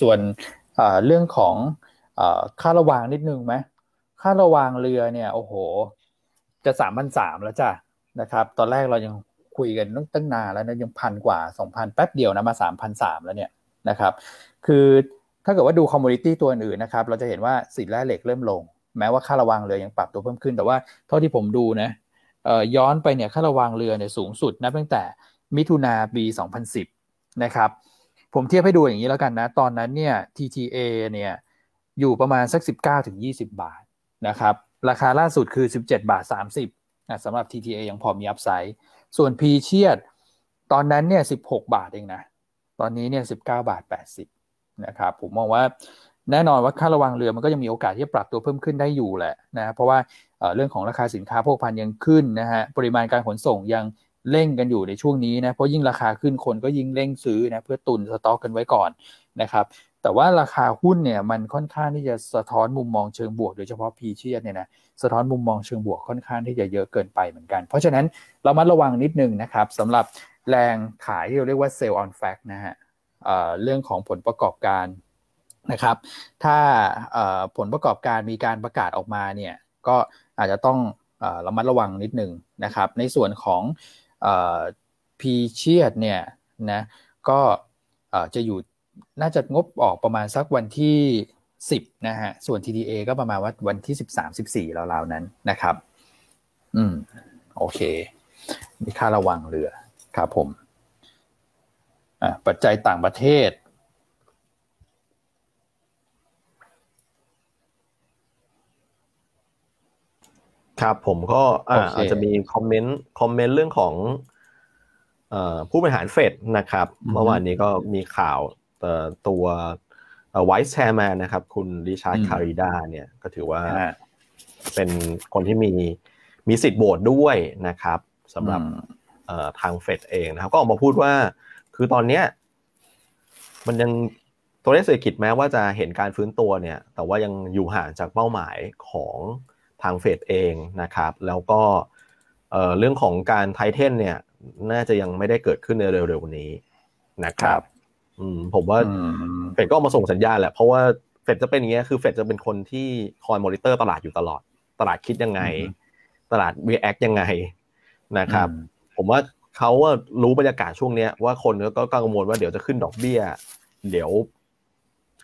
ส่วนเรื่องของค่าระวางนิดนึงไหม ค่าระวางเรือเนี่ย โอ้โห จะสามพันสามแล้วจ้ะนะครับ ตอนแรกเรายังคุยกันตั้งตั้งนานแล้วนะยังพันกว่าสองพันแป๊บเดียวนะมาสามพันสามแล้วเนี่ยนะครับ คือถ้าเกิดว่าดูคอมมูนิตี้ตัวอื่นนะครับ เราจะเห็นว่าสินแร่เหล็กเริ่มลง แม้ว่าค่าระวางเรือยังปรับตัวเพิ่มขึ้น แต่ว่าเท่าที่ผมดูนะย้อนไปเนี่ยค่าระวางเรือเนี่ยสูงสุดนะตั้งแต่มิถุนาปี 2010 นะครับ ผมเทียบให้ดูอย่างนี้แล้วกันนะ ตอนนั้นเนี่ย TTA เนี่ยอยู่ประมาณสัก 19ถึง20 บาท นะครับ ราคาล่าสุดคือ 17 บาท 30นะสำหรับ TTA ยังพอมีอัพไซด์ส่วน P เชียดตอนนั้นเนี่ย 16 บาทเองนะ ตอนนี้เนี่ย 19 บาท 80นะครับ ผมมองว่าแน่นอนว่าค่าระวังเรือมันก็ยังมีโอกาสที่จะปรับตัวเพิ่มขึ้นได้อยู่แหละนะเพราะว่าเรื่องของราคาสินค้าพวกพันยังขึ้นนะฮะปริมาณการขนส่งยังเร่งกันอยู่ในช่วงนี้นะเพราะยิ่งราคาขึ้นคนก็ยิ่งเร่งซื้อนะเพื่อตุนสต็อกกันไว้ก่อนนะครับ แต่ว่าราคาหุ้นเนี่ยมันค่อนข้างที่จะสะท้อนมุมมองเชิงบวกโดยเฉพาะพีเชียเนี่ยนะสะท้อนมุมมองเชิงบวกค่อนข้างที่จะเยอะเกินไปเหมือนกัน เพราะฉะนั้นเรามาระวังนิดนึงนะครับสำหรับแรงขายที่เราเรียกว่าเซลล์ออนแฟกนะฮะเรื่องของผลประกอบการนะครับ ถ้าผลประกอบการมีการประกาศออกมาเนี่ยก็อาจจะต้องระมัดระวังนิดหนึ่งนะครับ ในส่วนของพีเชียดเนี่ยนะก็จะอยู่ น่าจะงบออกประมาณสักวันที่ 10 นะฮะ ส่วน TDA ก็ประมาณว่าวันที่ 13 14ราวๆนั้นนะครับ อืม โอเค มีค่าระวังเรือครับผม อ่าปัจจัยต่างประเทศครับผมก็อาจจะมี comment comment เรื่องของผู้บริหารเฟดนะครับ เมื่อวานนี้ก็มีข่าว ตัว vice chairman นะครับ คุณริชาร์ด คลาริดาเนี่ยก็ถือว่าเป็นคนที่มีมีสิทธิ์โหวตด้วยนะครับสำหรับทางเฟดเองนะครับ ก็ออกมาพูดว่า คือตอนเนี้ยมันยังตัวเลขเศรษฐกิจแม้ว่าจะเห็นการฟื้นตัวเนี่ย แต่ว่ายังอยู่ห่างจากเป้าหมายของทางเฟดเองนะครับ แล้วก็เรื่องของการ tighten เนี่ย น่าจะยังไม่ได้เกิดขึ้นในเร็วๆนี้นะครับ อืมผมว่าเฟดก็มาส่งสัญญาณแหละเพราะว่าเฟดจะเป็นอย่างเงี้ยคือเฟดจะเป็นคนที่คอยมอนิเตอร์ตลาดอยู่ตลอด ตลาดคิดยังไง ตลาด react ยังไงนะครับ ผมว่าเขาว่ารู้บรรยากาศช่วงเนี้ยว่าคนก็กังวลว่าเดี๋ยวจะขึ้นดอกเบี้ย เดี๋ยว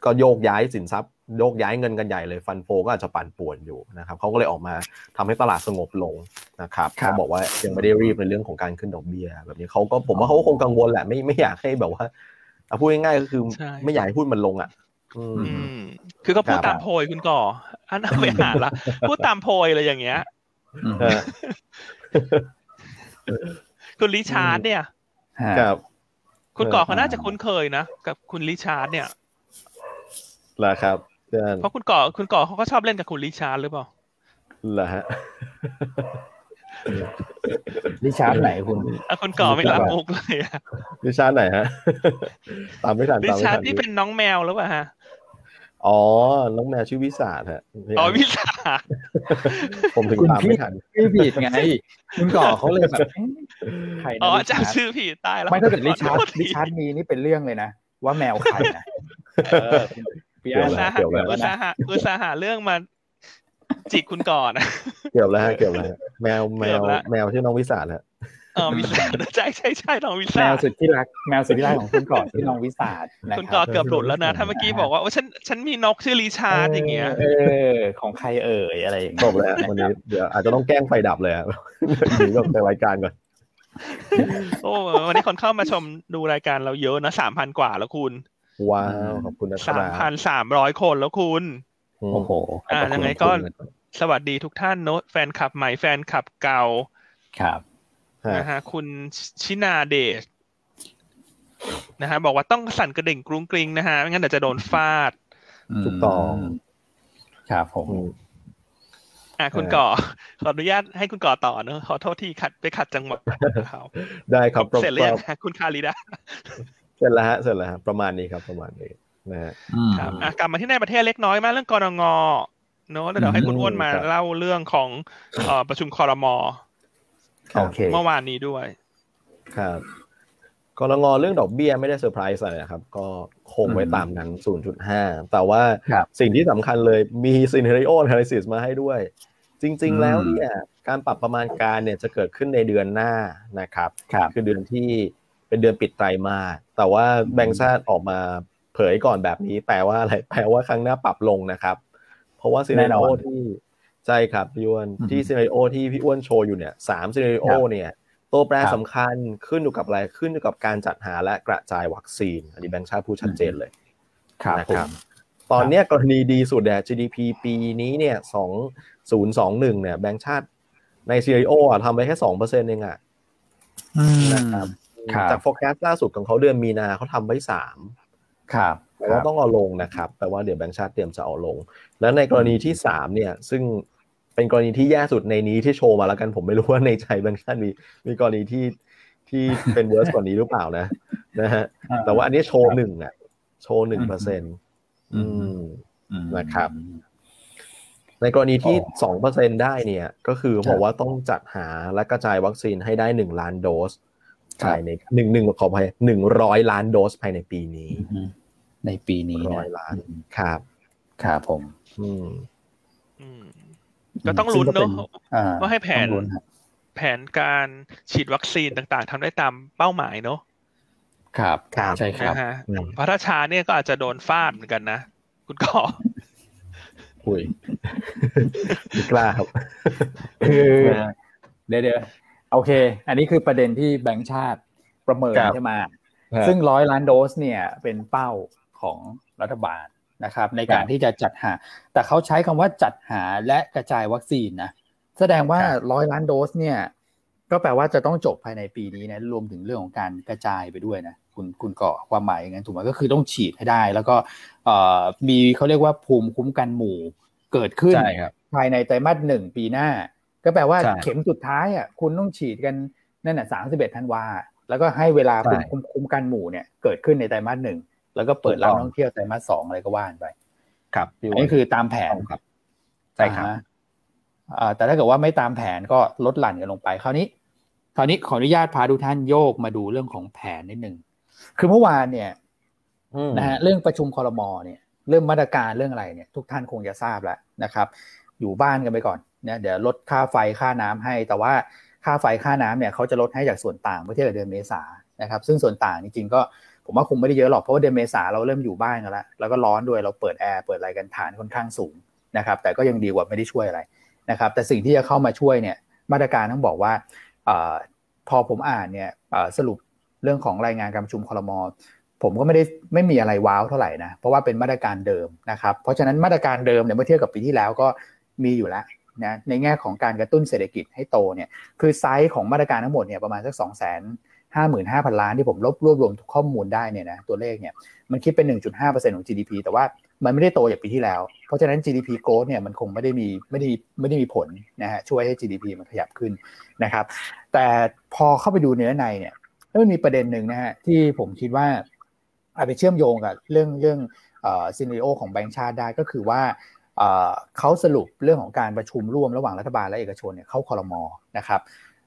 ก็โยกย้ายสินทรัพย์ โยกย้ายเงินกันใหญ่เลยฟันโฟก็อาจจะปั่นป่วนอยู่นะครับเขาก็เลยออกมาทำให้ตลาดสงบลงนะครับเขาบอกว่ายังไม่ได้รีบในเรื่องของการขึ้นดอกเบี้ย แบบนี้เขาก็ผมว่าเขาคงกังวลแหละไม่ไม่อยากให้แบบว่า พูดง่ายๆก็คือไม่อยากให้พูดมันลงอะอืมคือก็พูดตามโพยคุณก่อ อันเอาไปหาละพูดตามโพยอะไรอย่างเงี้ยคุณลิชาร์ดเนี่ยครับคุณก่อเขาน่าจะคุ้นเคยนะกับคุณลิชาร์ดเนี่ยเหรอครับเพราะคุณก่อคุณก่อเขาก็ชอบเล่นกับคุณลิชาร์ดหรือเปล่าเหรอฮะ ลิชาร์ดไหนคุณคุณก่อไม่รับมุกเลยอะลิชาร์ดไหนฮะ ตามไม่ทันลิชาร์ดที่เป็นน้องแมวหรือเปล่าฮะ อ๋อ น้องแมวชื่อวิสาฮะ อ๋อวิสาผมถึงตามไม่ทันชื่อผิดไง คุณก่อเขาเลยแบบอ๋อจำชื่อผิดตายแล้ว ไม่ถ้าเกิดลิชาร์ดลิชาร์ดมีนี่เป็นเรื่องเลยนะ ว่าแมวใครนะพี่อาร์ตอุตสาหะอุตสาหะเรื่องมา จิกคุณก่อนเกี่ยวแล้วฮะเกี่ยวแล้วแมวแมวแมวชื่อน้องวิสาฮะอ๋อวิสาใช่ใช่ใช่น้องวิสาแมวสุดที่รักแมวสุดที่รักของคุณก่อนที่น้องวิสาคุณก่อเกือบหลุดแล้วนะถ้าเมื่อกี้บอกว่าฉันฉันมีนกชื่อลีชาร์ดอย่างเงี้ยเออของใครเอ่ยอะไรอย่างเงี้ยจบแล้ววันนี้เดี๋ยวอาจจะต้องแกล้งไฟดับเลยหนีแบบในรายการก่อนโอ้วันนี้คนเข้ามาชมดูรายการเราเยอะนะสามพันกว่าแล้วคุณ ว้าวขอบคุณนะสามพันสามร้อยคนแล้วคุณ โอ้โหอ่ายังไงก็สวัสดีทุกท่านเนอะแฟนคลับใหม่แฟนคลับเก่า ครับนะฮะคุณชินาเดชนะฮะบอกว่าต้องสั่นกระดิ่งกรุ้งกริงนะฮะไม่งั้นเดี๋ยวจะโดนฟาดถูกต้องครับผมอ่าคุณก่อขออนุญาตให้คุณก่อต่อเนอะขอโทษที่ขัดไปขัดจังหวะเขาได้ครับเสร็จแล้วคุณคาริดาเสร็จแล้วฮะเสร็จแล้วประมาณนี้ครับประมาณนี้ นะฮะครับกลับมาที่ในประเทศเล็กน้อยมาเรื่องกรงงเนอะแล้วเดี๋ยวให้คุณอ้วนมาเล่าเรื่องของประชุมคอรมอเมื่อวานนี้ด้วย ครับกรงเรื่องดอกเบี้ยไม่ได้เซอร์ไพรส์อะไรครับ ก็คงไว้ตามนั้น 0.5 แต่ว่าสิ่งที่สำคัญเลยมีซีเนริโอ a อ a l y ซิสมาให้ด้วย จริง ๆ แล้วเนี่ยการปรับประมาณการเนี่ยจะเกิดขึ้นในเดือนหน้านะครับ คือเดือนที่เป็นเดือนปิดไตรมาสแต่ว่าแบงก์ชาติออกมา เผยก่อนแบบนี้แปลว่าอะไรแปลว่าครั้งหน้าปรับลงนะครับ เพราะว่า scenario ที่ใช่ครับพี่อ้วนที่ scenario ที่พี่อ้วนโชว์อยู่เนี่ยสาม scenario เนี่ยตัวแปรสำคัญขึ้นอยู่กับอะไรขึ้นอยู่กับการจัดหาและกระจายวัคซีนอันนี้แบงค์ชาติพูดชัดเจนเลยนะครับ ตอนนี้กรณีดีสุดเนี่ย GDP ปีนี้เนี่ยสองศูนย์สองหนึ่งเนี่ยแบงค์ชาติใน CIO อะทำไปแค่สองเปอร์เซ็นต์เองอะนะครับจาก forecast ล่าสุดของเขาเดือนมีนาเขาทำไว้สาม ครับแต่ว่าต้องเอาลงนะครับแปลว่าเดี๋ยวแบงค์ชาติเตรียมจะเอาลง แล้วในกรณีที่สามเนี่ยซึ่งเป็นกรณีที่แย่สุดในนี้ที่โชว์มาแล้วกันผมไม่รู้ว่าในใจแบงค์ชาติมีมีกรณีที่ที่เป็นเวอร์สกว่านี้หรือเปล่านะนะฮะแต่ว่าอันนี้โชว์หนึ่งอะ โชว์หนึ่งเปอร์เซ็นต์นะครับ ในกรณีที่สองเปอร์เซ็นได้เนี่ย ก็คือบอกว่าต้องจัดหาและกระจายวัคซีนให้ได้หนึ่งล้านโดส ภายในหนึ่งหนึ่งขออภัยหนึ่งร้อยล้านโดสภายในปีนี้ ในปีนี้ร้อยล้านครับครับผม อืมก็ต้องลุ้นเนาะว่าให้แผน แผนการฉีดวัคซีนต่างๆทำได้ตามเป้าหมายเนาะครับใช่ครับเพราะถ้าช้าเนี่ยก็อาจจะโดนฟาดเหมือนกันนะ คุณก็คุยไม่กล้าครับคือเดี๋ยวเดี๋ยว โอเค อันนี้คือประเด็นที่แบงค์ชาติประเมินใช่ไหมซึ่งร้อยล้านโดสเนี่ยเป็นเป้าของรัฐบาลนะครับ ในการที่จะจัดหา แต่เขาใช้คำว่าจัดหาและกระจายวัคซีนนะแสดงว่าร้อยล้านโดสเนี่ย ก็แปลว่าจะต้องจบภายในปีนี้นะรวมถึงเรื่องของการกระจายไปด้วยนะคุณคุณเกาะความหมายอย่างนั้นถูกไหมก็คือต้องฉีดให้ได้ แล้วก็มีเขาเรียกว่าภูมิคุ้มกันหมู่เกิดขึ้นภายในไตรมาสหนึ่งปีหน้า ก็แปลว่าเข็มสุดท้ายอะคุณต้องฉีดกันนั่นแหะสามสิบเอ็ดธันวาแล้วก็ให้เวลาภูมิคุ้มกันหมู่เนี่ยเกิดขึ้นในไตรมาสหนึ่งแล้วก็เปิดรับท่องเที่ยวไตรมาสสองอะไรก็ว่านไป ครับอันนี้คือตามแผนครับใช่ครับแต่ถ้าเกิดว่าไม่ตามแผนก็ลดหลั่นกันลงไปคราวนี้คราวนี้ขออนุญาตพาทุกท่านโยกมาดูเรื่องของแผนนิดหนึ่งคือเมื่อวานเนี่ยนะฮะเรื่องประชุมคอรมอเนี่ย เรื่องมาตรการเรื่องอะไรเนี่ย ทุกท่านคงจะทราบแล้วนะครับ อยู่บ้านกันไปก่อน เนี่ยเดี๋ยวลดค่าไฟค่าน้ำให้ แต่ว่าค่าไฟค่าน้ำเนี่ยเขาจะลดให้จากส่วนต่างเมื่อเทียบกับเดือนเมษานะครับ ซึ่งส่วนต่างจริงๆก็ผมว่าคงไม่ได้เยอะหรอกเพราะว่าเดือนเมษาเราเริ่มอยู่บ้านกันแล้วแล้วก็ร้อนด้วยเราเปิดแอร์เปิดอะไรกันฐานค่อนข้างสูงนะครับ แต่ก็ยังดีกว่าไม่ได้ช่วยอะไรนะครับ แต่สิ่งที่จะเข้ามาช่วยเนี่ยมาตรการต้องบอกว่าพอผมอ่านเนี่ยสรุปเรื่องของรายงานการประชุมคอรมอผมก็ไม่ได้ไม่มีอะไรว้าวเท่าไหร่นะเพราะว่าเป็นมาตรการเดิมนะครับ เพราะฉะนั้นมาตรการเดิมเนี่ยเมื่อเทียบกับปีที่แล้วก็มีอยู่แล้ว นะในแง่ของการกระตุ้นเศรษฐกิจให้โตเนี่ยคือไซส์ของมาตรการทั้งหมดเนี่ยประมาณสัก2 5 5 0 0 0 ล้านที่ผมรวบรวบรวมข้อมูลได้เนี่ยนะตัวเลขเนี่ยมันคิดเป็น 1.5%ของ GDP แต่ว่ามันไม่ได้โตอย่างปีที่แล้ว เพราะฉะนั้น GDP growth เนี่ยมันคงไม่ได้มีไม่ได้ไม่ได้มีผลนะฮะช่วยให้ GDP มันขยับขึ้นนะครับแต่พอเข้าไปดูเนื้อในเนี่ยมันมีประเด็นหนึ่งนะฮะที่ผมคิดว่าอาจไปเชื่อมโยงกับเรื่องเรื่องซีนิโอของแบงก์ชาติได้ก็คือว่า เขาสรุปเรื่องของการประชุมร่วมระหว่างรัฐบาลและเอกชนเนี่ยเข้าคอรมอนะครับ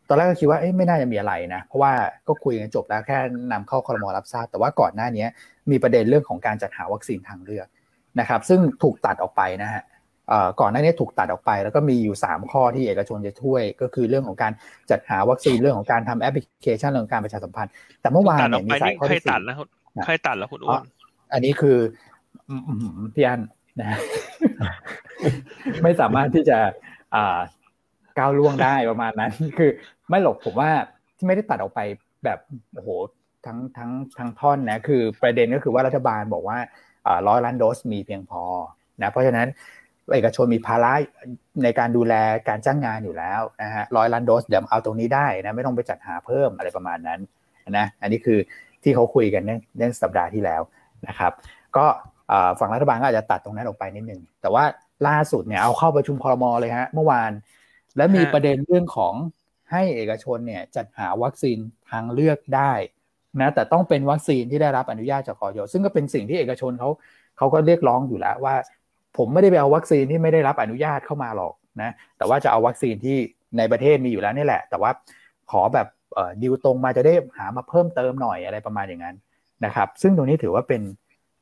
ตอนแรกก็คิดว่าไม่น่าจะมีอะไรนะ เพราะว่าก็คุยกันจบแล้วแค่นำเข้าคอรมอรับทราบ แต่ว่าก่อนหน้านี้มีประเด็นเรื่องของการจัดหาวัคซีนทางเลือกนะครับ ซึ่งถูกตัดออกไปนะฮะก่อนหน้านี้ถูกตัดออกไป แล้วก็มีอยู่ 3 ข้อที่เอกชนจะช่วย ก็คือเรื่องของการจัดหาวัคซีนเรื่องของการทำแอปพลิเคชันเรื่องการประชาสัมพันธ์ แต่เมื่อวานเนี่ยมีสายข้อที่สี่ใครตัดแล้วคุณอ้วนอันนี้คือพี่อัน นะไม่สามารถที่จะก้าวล่วงได้ประมาณนั้น คือไม่หลบผมว่าที่ไม่ได้ตัดออกไปแบบโอ้โหทั้งทั้งทั้งท่อนนะคือประเด็นก็คือว่ารัฐบาลบอกว่าร้อยล้านโดสมีเพียงพอนะเพราะฉะนั้นเอกชนมีภาระในการดูแลการจ้างงานอยู่แล้วนะฮะร้อยล้านโดสเดี๋ยวเอาตรงนี้ได้นะไม่ต้องไปจัดหาเพิ่มอะไรประมาณนั้นนะอันนี้คือที่เขาคุยกันเนื่องสัปดาห์ที่แล้วนะครับ ก็ ฝั่งรัฐบาลก็อาจจะตัดตรงนั้นออกไปนิดนึงแต่ว่าล่าสุดเนี่ยเอาเข้าประชุมคอรมอเลยฮะเมื่อวาน และมีประเด็นเรื่องของให้เอกชนเนี่ยจัดหาวัคซีนทางเลือกได้นะแต่ต้องเป็นวัคซีนที่ได้รับอนุญาตจากออยซึ่งก็เป็นสิ่งที่เอกชนเขาเขาก็เรียกร้องอยู่แล้วว่า ผมไม่ได้ไปเอาวัคซีนที่ไม่ได้รับอนุญาตเข้ามาหรอกนะแต่ว่าจะเอาวัคซีนที่ในประเทศมีอยู่แล้วนี่แหละ แต่ว่าขอแบบดิวตรงมาจะได้หามาเพิ่มเติมหน่อยอะไรประมาณอย่างนั้นนะครับ ซึ่งตรงนี้ถือว่าเป็น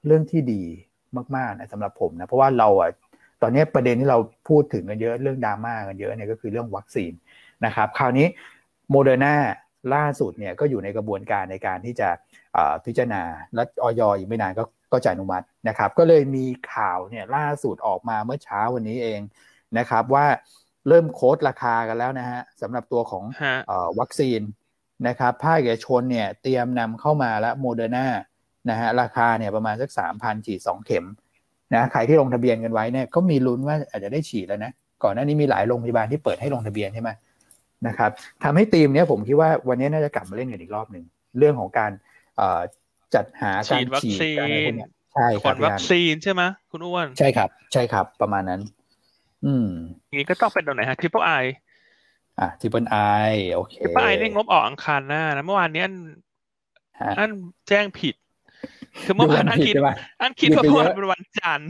เรื่องที่ดีมากๆนะสำหรับผมนะเพราะว่าเราอะตอนนี้ประเด็นที่เราพูดถึงกันเยอะเรื่องดราม่ากันเยอะเนี่ยก็คือเรื่องวัคซีนนะครับคราวนี้โมเดอร์นาล่าสุดเนี่ยก็อยู่ในกระบวนการในการที่จะพิจารณาและออยอีกไม่นานก็ก็จะอนุมัตินะครับ ก็เลยมีข่าวเนี่ยล่าสุดออกมาเมื่อเช้าวันนี้เองนะครับ ว่าเริ่ม quote ราคากันแล้วนะฮะสำหรับตัวของวัคซีนนะครับภาคเอกชนเนี่ยเตรียมนำเข้ามาแล้วโมเดอร์นา นะฮะราคาเนี่ยประมาณสักสามพันฉีดสองเข็มนะใครที่ลงทะเบียนกันไว้เนี่ยก็มีลุ้นว่าอาจจะได้ฉีดแล้วนะก่อนหน้านี้มีหลายโรงพยาบาลที่เปิดให้ลงทะเบียนใช่ไหมนะครับทำให้ทีมเนี้ยผมคิดว่าวันนี้น่าจะกลับมาเล่นกันอีกรอบหนึ่งเรื่องของการจัดหาการฉีดอะไรพวกนี้ใช่ครับวัคซีนใช่ไหมคุณอ้วนใช่ครับ ใช่ครับประมาณนั้น อืมนี้ก็ต้องเป็นตรงไหนฮะ Triple I อะ Triple I โอเค Triple I นี่งบออกอังคารหน้านะเมื่อวานนี้อันอันแจ้งผิด คือเมื่อวานอันคิดอันคิดว่าเมื่อวานเป็นวันจันทร์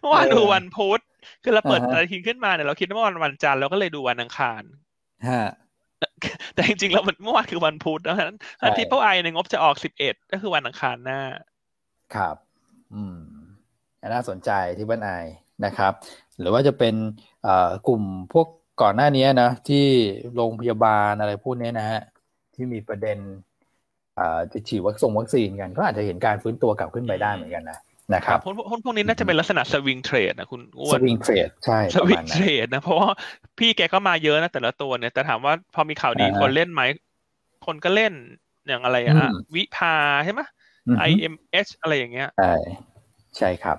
เมื่อวานคือวันพุธคือเราเปิดอะไรทีขึ้นมาเนี่ยเราคิดว่าวันวันจันทร์เราก็เลยดูวันอังคารฮะแต่จริงๆแล้วเมื่อวานคือวันพุธนะฉะนั้นถ้า Triple I ในงบจะออกสิบเอ็ดก็คือวันอังคารหน้า ครับ อืมน่าสนใจ Triple I นะครับ หรือว่าจะเป็นกลุ่มพวกก่อนหน้านี้นะที่โรงพยาบาลอะไรพวกนี้นะฮะที่มีประเด็นจะ ฉีดวัคซีนวัคซีนกันก็อาจจะเห็นการฟื้นตัวกลับขึ้นไปได้เหมือนกันนะนะครับหุ้นพวกนี้น่าจะเป็นลักษณะ swing trade นะคุณอ้วน swing trade ใช่ swing trade นะเพราะว่าพี่แกก็มาเยอะนะแต่ละตัวเนี่ยแต่ถามว่าพอมีข่าวดีคนเล่นไหมคนก็เล่นอย่างอะไรอะวิพาใช่ไหม IMH อะไรอย่างเงี้ยใช่ใช่ครับ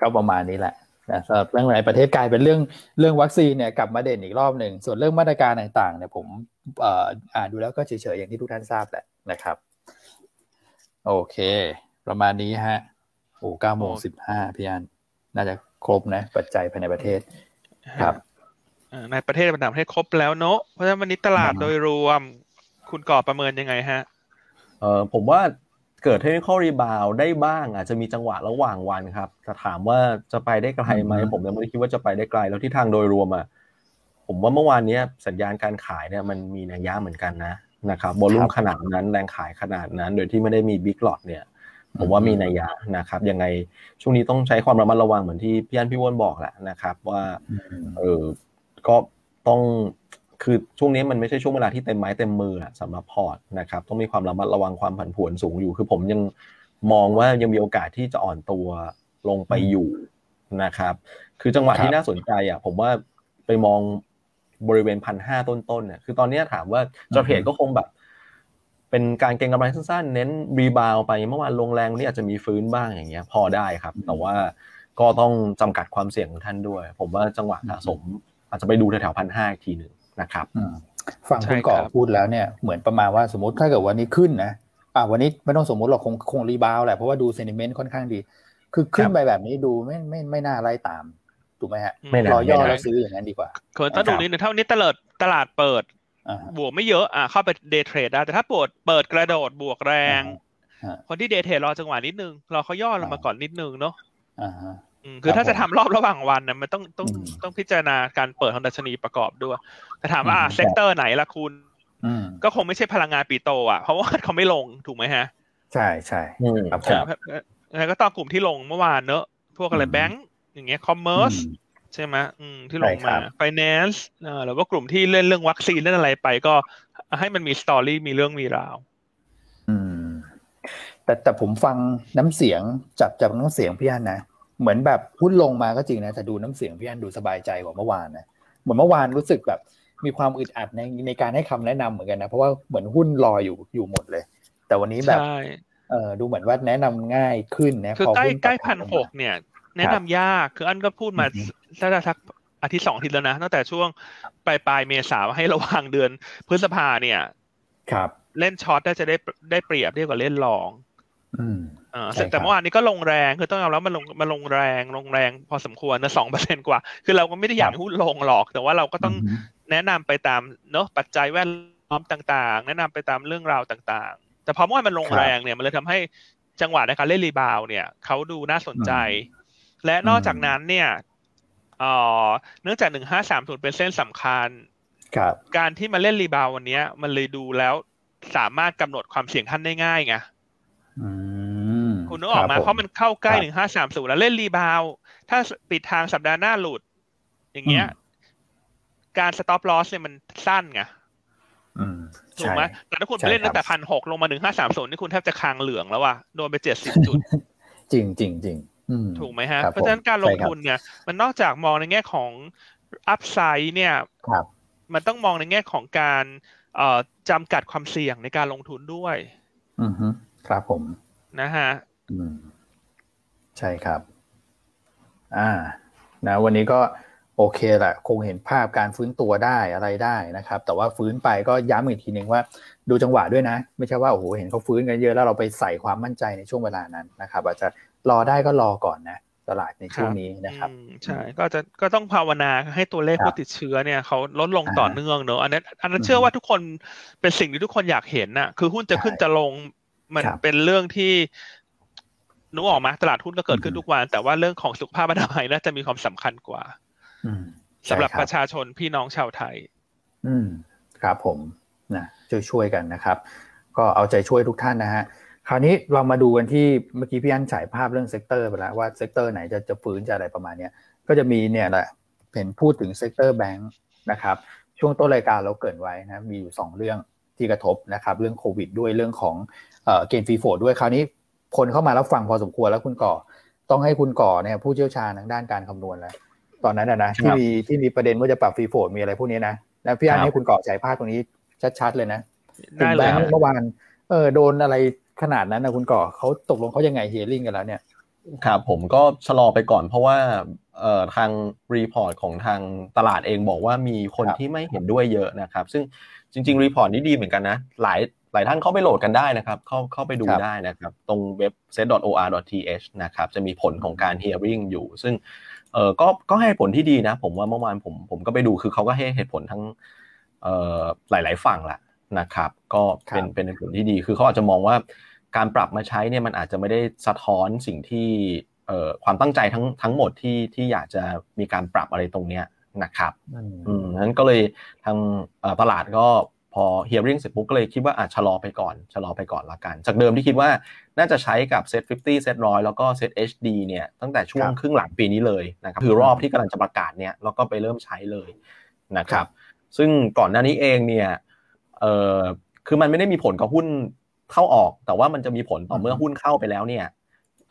ก็ประมาณนี้แหละ นะสำหรับเรื่องในประเทศกลายเป็นเรื่องเรื่องวัคซีนเนี่ยกลับมาเด่นอีกรอบหนึ่งส่วนเรื่องมาตรการต่างๆเนี่ยผมอ่านดูแล้วก็เฉยๆอย่างที่ทุกท่านทราบแหละนะครับ โอเค ประมาณนี้ฮะโอ้เก้าโมงสิบห้าพี่อันน่าจะครบนะ ปัจจัยภายในประเทศครับในประเทศต่างประเทศครบแล้วเนาะเพราะฉะนั้นวันนี้ตลาดโดยรวม คุณก่อประเมินยังไงฮะเออผมว่า เกิดเทคนิคอลรีบาวได้บ้าง อาจจะมีจังหวะระหว่างวันครับแต่ถามว่าจะไปได้ไกลไหมผมยังไม่ได้คิดว่าจะไปได้ไกลแล้วที่ทางโดยรวมอะผมว่าเมื่อวานนี้สัญญาณการขายเนี่ยมันมีนัยยะเหมือนกันนะนะครับบอลลุ่มขนาดนั้นแรงขายขนาดนั้น โดยที่ไม่ได้มีบิ๊กหลอดเนี่ย ผมว่ามีนัยยะนะครับยังไงช่วงนี้ต้องใช้ความระมัดระวังเหมือนที่พี่อันพี่วอนบอกแหละนะครับ ว่าเออก็ต้อง คือช่วงนี้มันไม่ใช่ช่วงเวลาที่เต็มไม้เต็มมือสำหรับพอร์ตนะครับต้องมีความระมัดระวังความผันผวนสูงอยู่ คือผมยังมองว่ายังมีโอกาสที่จะอ่อนตัวลงไปอยู่นะครับ คือจังหวะที่น่าสนใจอะผมว่าไปมองบริเวณพันห้าต้นๆเนี่ยคือตอนนี้ถามว่าจะเพจก็คงแบบ เป็นการเก็งกำไรสั้นๆ เน้นรีบาวไปเมื่อวานลงแรงนี่อาจจะมีฟื้นบ้างอย่างเงี้ย พอได้ครับ แต่ว่าก็ต้องจำกัดความเสี่ยงของท่านด้วย ผมว่าจังหวะสะสม อาจจะไปดูแถวๆพันห้าอีกทีหนึ่ง นะครับฟังคุณก่อพูดแล้วเนี่ยเหมือนประมาณว่าสมมติถ้าเกิดวันนี้ขึ้นนะอ่าวันนี้ไม่ต้องสมมติหรอกคงคงรีบาวแหละเพราะว่าดูเซนิเมนต์ค่อนข้างดี คือขึ้นไปแบบนี้ดูไม่ไม่ไม่น่าไล่ตามถูกไหมฮะไม่รอย่อแล้วซื้ออย่างนั้นดีกว่าคนต้องดูนิดนึงเท่านี้ตลาดตลาดเปิดบวกไม่เยอะอ่าเข้าไป day trade ได้แต่ถ้าบวกเปิดกระโดดบวกแรง คนที่ day trade รอจังหวะนิดนึงรอเขาย่อลงมาก่อนนิดนึงเนาะ คือถ้าจะทำรอบระหว่างวันเนี่ยมันต้องต้องต้องพิจารณาการเปิดของดัชนีประกอบด้วยแต่ถามว่า sector ไหนล่ะคุณก็คงไม่ใช่พลังงานปิโตร อะ เพราะว่าเขาไม่ลงถูกไหมฮะ ใช่ใช่ครับแล้วก็ตอนกลุ่มที่ลงเมื่อวานเนอะ พวกอะไรแบงก์อย่างเงี้ย commerceใช่ไหมอืมที่ลงมาไฟแนนซ์หรือว่ากลุ่มที่เล่นเรื่องวัคซีนเล่นอะไรไปก็ให้มันมีสตอรี่มีเรื่องมีราวอืมแต่แต่ผมฟังน้ำเสียงจับจับน้ำเสียงพี่อันนะ เหมือนแบบหุ้นลงมาก็จริงนะแต่ดูน้ำเสียงพี่อันดูสบายใจกว่าเมื่อวานนะเหมือนเมื่อวานรู้สึกแบบมีความอึดอัดในในการให้คำแนะนำเหมือนกันนะเพราะว่าเหมือนหุ้นรออยู่อยู่หมดเลย แต่วันนี้แบบเออดูเหมือนว่าแนะนำง่ายขึ้นนะคือใกล้ใกล้พันหกเนี่ย แนะนำยากคืออันก็พูดมาถ้าจะสักอาทิตย์สองอาทิตย์แล้วนะตั้งแต่ช่วงปลายปลายเมษาให้ระวังเดือนพฤษภาเนี่ย ครับ เล่นช็อตได้จะได้ได้เปรียบเรียกว่าเล่นลองอ่าแต่เมื่อวานนี้ก็ลงแรงคือต้องยอมรับมันลงมันลงแรงลงแรง พอสมควรนะสองเปอร์เซ็นกว่า คือเราก็ไม่ได้อยากหุ้นลงหรอก แต่ว่าเราก็ต้องแนะนำไปตามเนาะปัจจัยแวดล้อมต่าง ๆ แนะนำไปตามเรื่องราวต่างๆ แต่พอเมื่อวานมันลงแรงเนี่ยมันเลยทำให้จังหวะในการเล่น rebound เนี่ยเขาดูน่าสนใจ และนอกจากนั้นเนี่ยเอ่อเนื่องจากหนึ่งห้าสามศูนย์เป็นเส้นสำคัญการที่มาเล่น rebound วันนี้มันเลยดูแล้วสามารถกำหนดความเสี่ยงท่านได้ง่ายไง คุณนึกออกมาเพราะมันเข้าใกล้หนึ่งห้าสามศูนย์แล้วเล่น rebound ถ้าปิดทางสัปดาห์หน้าหลุด อย่างเงี้ย การ stop loss เนี่ยมันสั้นไงถูกไหมแต่ถ้าคุณไปเล่นตั้งแต่พันหกลงมาหนึ่งห้าสามศูนย์นี่คุณแทบจะคางเหลืองแล้วว่ะโดนไปเจ็ดสิบจุด จริงจริงจริงถูกไหมฮะ เพราะฉะนั้นการลงทุนเนี่ย มันนอกจากมองในแง่ของอัพไซด์เนี่ยมันต้องมองในแง่ของการจำกัดความเสี่ยงในการลงทุนด้วย อือฮึครับผมนะฮะ ใช่ครับ อ่า นะ วันนี้ก็โอเคแหละคงเห็นภาพการฟื้นตัวได้อะไรได้นะครับ แต่ว่าฟื้นไปก็ย้ำอีกทีหนึ่งว่าดูจังหวะด้วยนะ ไม่ใช่ว่าโอ้โหเห็นเขาฟื้นกันเยอะแล้วเราไปใส่ความมั่นใจในช่วงเวลานั้นนะครับ อาจจะรอได้ก็รอก่อนนะตลาดในช่วงนี้นะครับใช่ก็จะก็ต้องภาวนาให้ตัวเลขผู้ติดเชื้อเนี่ยเขาลดลงต่อเนื่องเนอะอันนั้นอันนั้นเชื่อว่าทุกคนเป็นสิ่งที่ทุกคนอยากเห็นน่ะ คือหุ้นจะขึ้นจะลงมันเป็นเรื่องที่ นึกออกมาตลาดหุ้นก็เกิดขึ้นทุกวัน แต่ว่าเรื่องของสุขภาพอนามัยน่าจะมีความสำคัญกว่าสำหรับประชาชนพี่น้องชาวไทย อืมครับผมนะช่วยช่วยกันนะครับ ก็เอาใจช่วยทุกท่านนะฮะคราวนี้เรามาดูกันที่เมื่อกี้พี่อันฉายภาพเรื่อง sector ไปแล้วว่า sector ไหนจะจะฟื้นจะอะไรประมาณนี้ก็จะมีเนี่ยแหละเห็นพูดถึง sector แบงค์นะครับช่วงต้นรายการเราเกริ่นไว้นะมีอยู่ 2 เรื่องที่กระทบนะครับเรื่องโควิดด้วยเรื่องของเกณฑ์ free float ด้วยคราวนี้ คนเข้ามารับฟังพอสมควรแล้วคุณก่อ ต้องให้คุณก่อเนี่ยผู้เชี่ยวชาญทางด้านการคำนวณแล้ว ตอนนั้นนะที่มีที่มีประเด็นว่าจะปรับ free float มีอะไรพวกนี้นะแล้วพี่อันให้คุณก่อฉายภาพตรงนี้ชัดๆเลยนะได้เลยเมื่อวานเออโดนอะไรขนาดนั้นนะคุณก่อเขาตกลงเขายังไง hearing กันแล้วเนี่ยครับผมก็ชะลอไปก่อนเพราะว่าเอ่อทาง report ของทางตลาดเองบอกว่ามีคนที่ไม่เห็นด้วยเยอะนะครับ ซึ่งจริง ๆ report นี้ดีเหมือนกันนะ หลายห ลายท่านเข้าไปโหลดกันได้นะครับ เข้าเข้าไปดูได้นะครับ ตรงเว็บ set.or.th นะครับ จะมีผลของการ hearing อยู่ ซึ่งเออก็ก็ให้ผลที่ดีนะ ผมว่าเมื่อวานผมผมก็ไปดูคือเขาก็ให้เหตุผลทั้งเอ่อหลาย ๆ ฝั่งแหละนะครับ ก็เป็นเป็นผลที่ดี คือเขาอาจจะมองว่าการปรับมาใช้เนี่ยมันอาจจะไม่ได้สะท้อนสิ่งที่ความตั้งใจทั้งทั้งหมดที่ที่อยากจะมีการปรับอะไรตรงเนี้ยนะครับอืมนั้นก็เลยทางตลาดก็ พอ hearing เสร็จปุ๊บก็เลยคิดว่าอาจชะลอไปก่อนชะลอไปก่อนละกัน จากเดิมที่คิดว่าน่าจะใช้กับ set 50 set 100แล้วก็ set HD เนี่ยตั้งแต่ช่วงครึ่งหลังปีนี้เลยนะครับคือรอบที่กำลังจะประกาศเนี่ยแล้วก็ไปเริ่มใช้เลยนะครับ ซึ่งก่อนหน้านี้เองเนี่ยเออคือมันไม่ได้มีผลกับหุ้นเข้าออก แต่ว่ามันจะมีผลต่อเมื่อหุ้นเข้าไปแล้วเนี่ย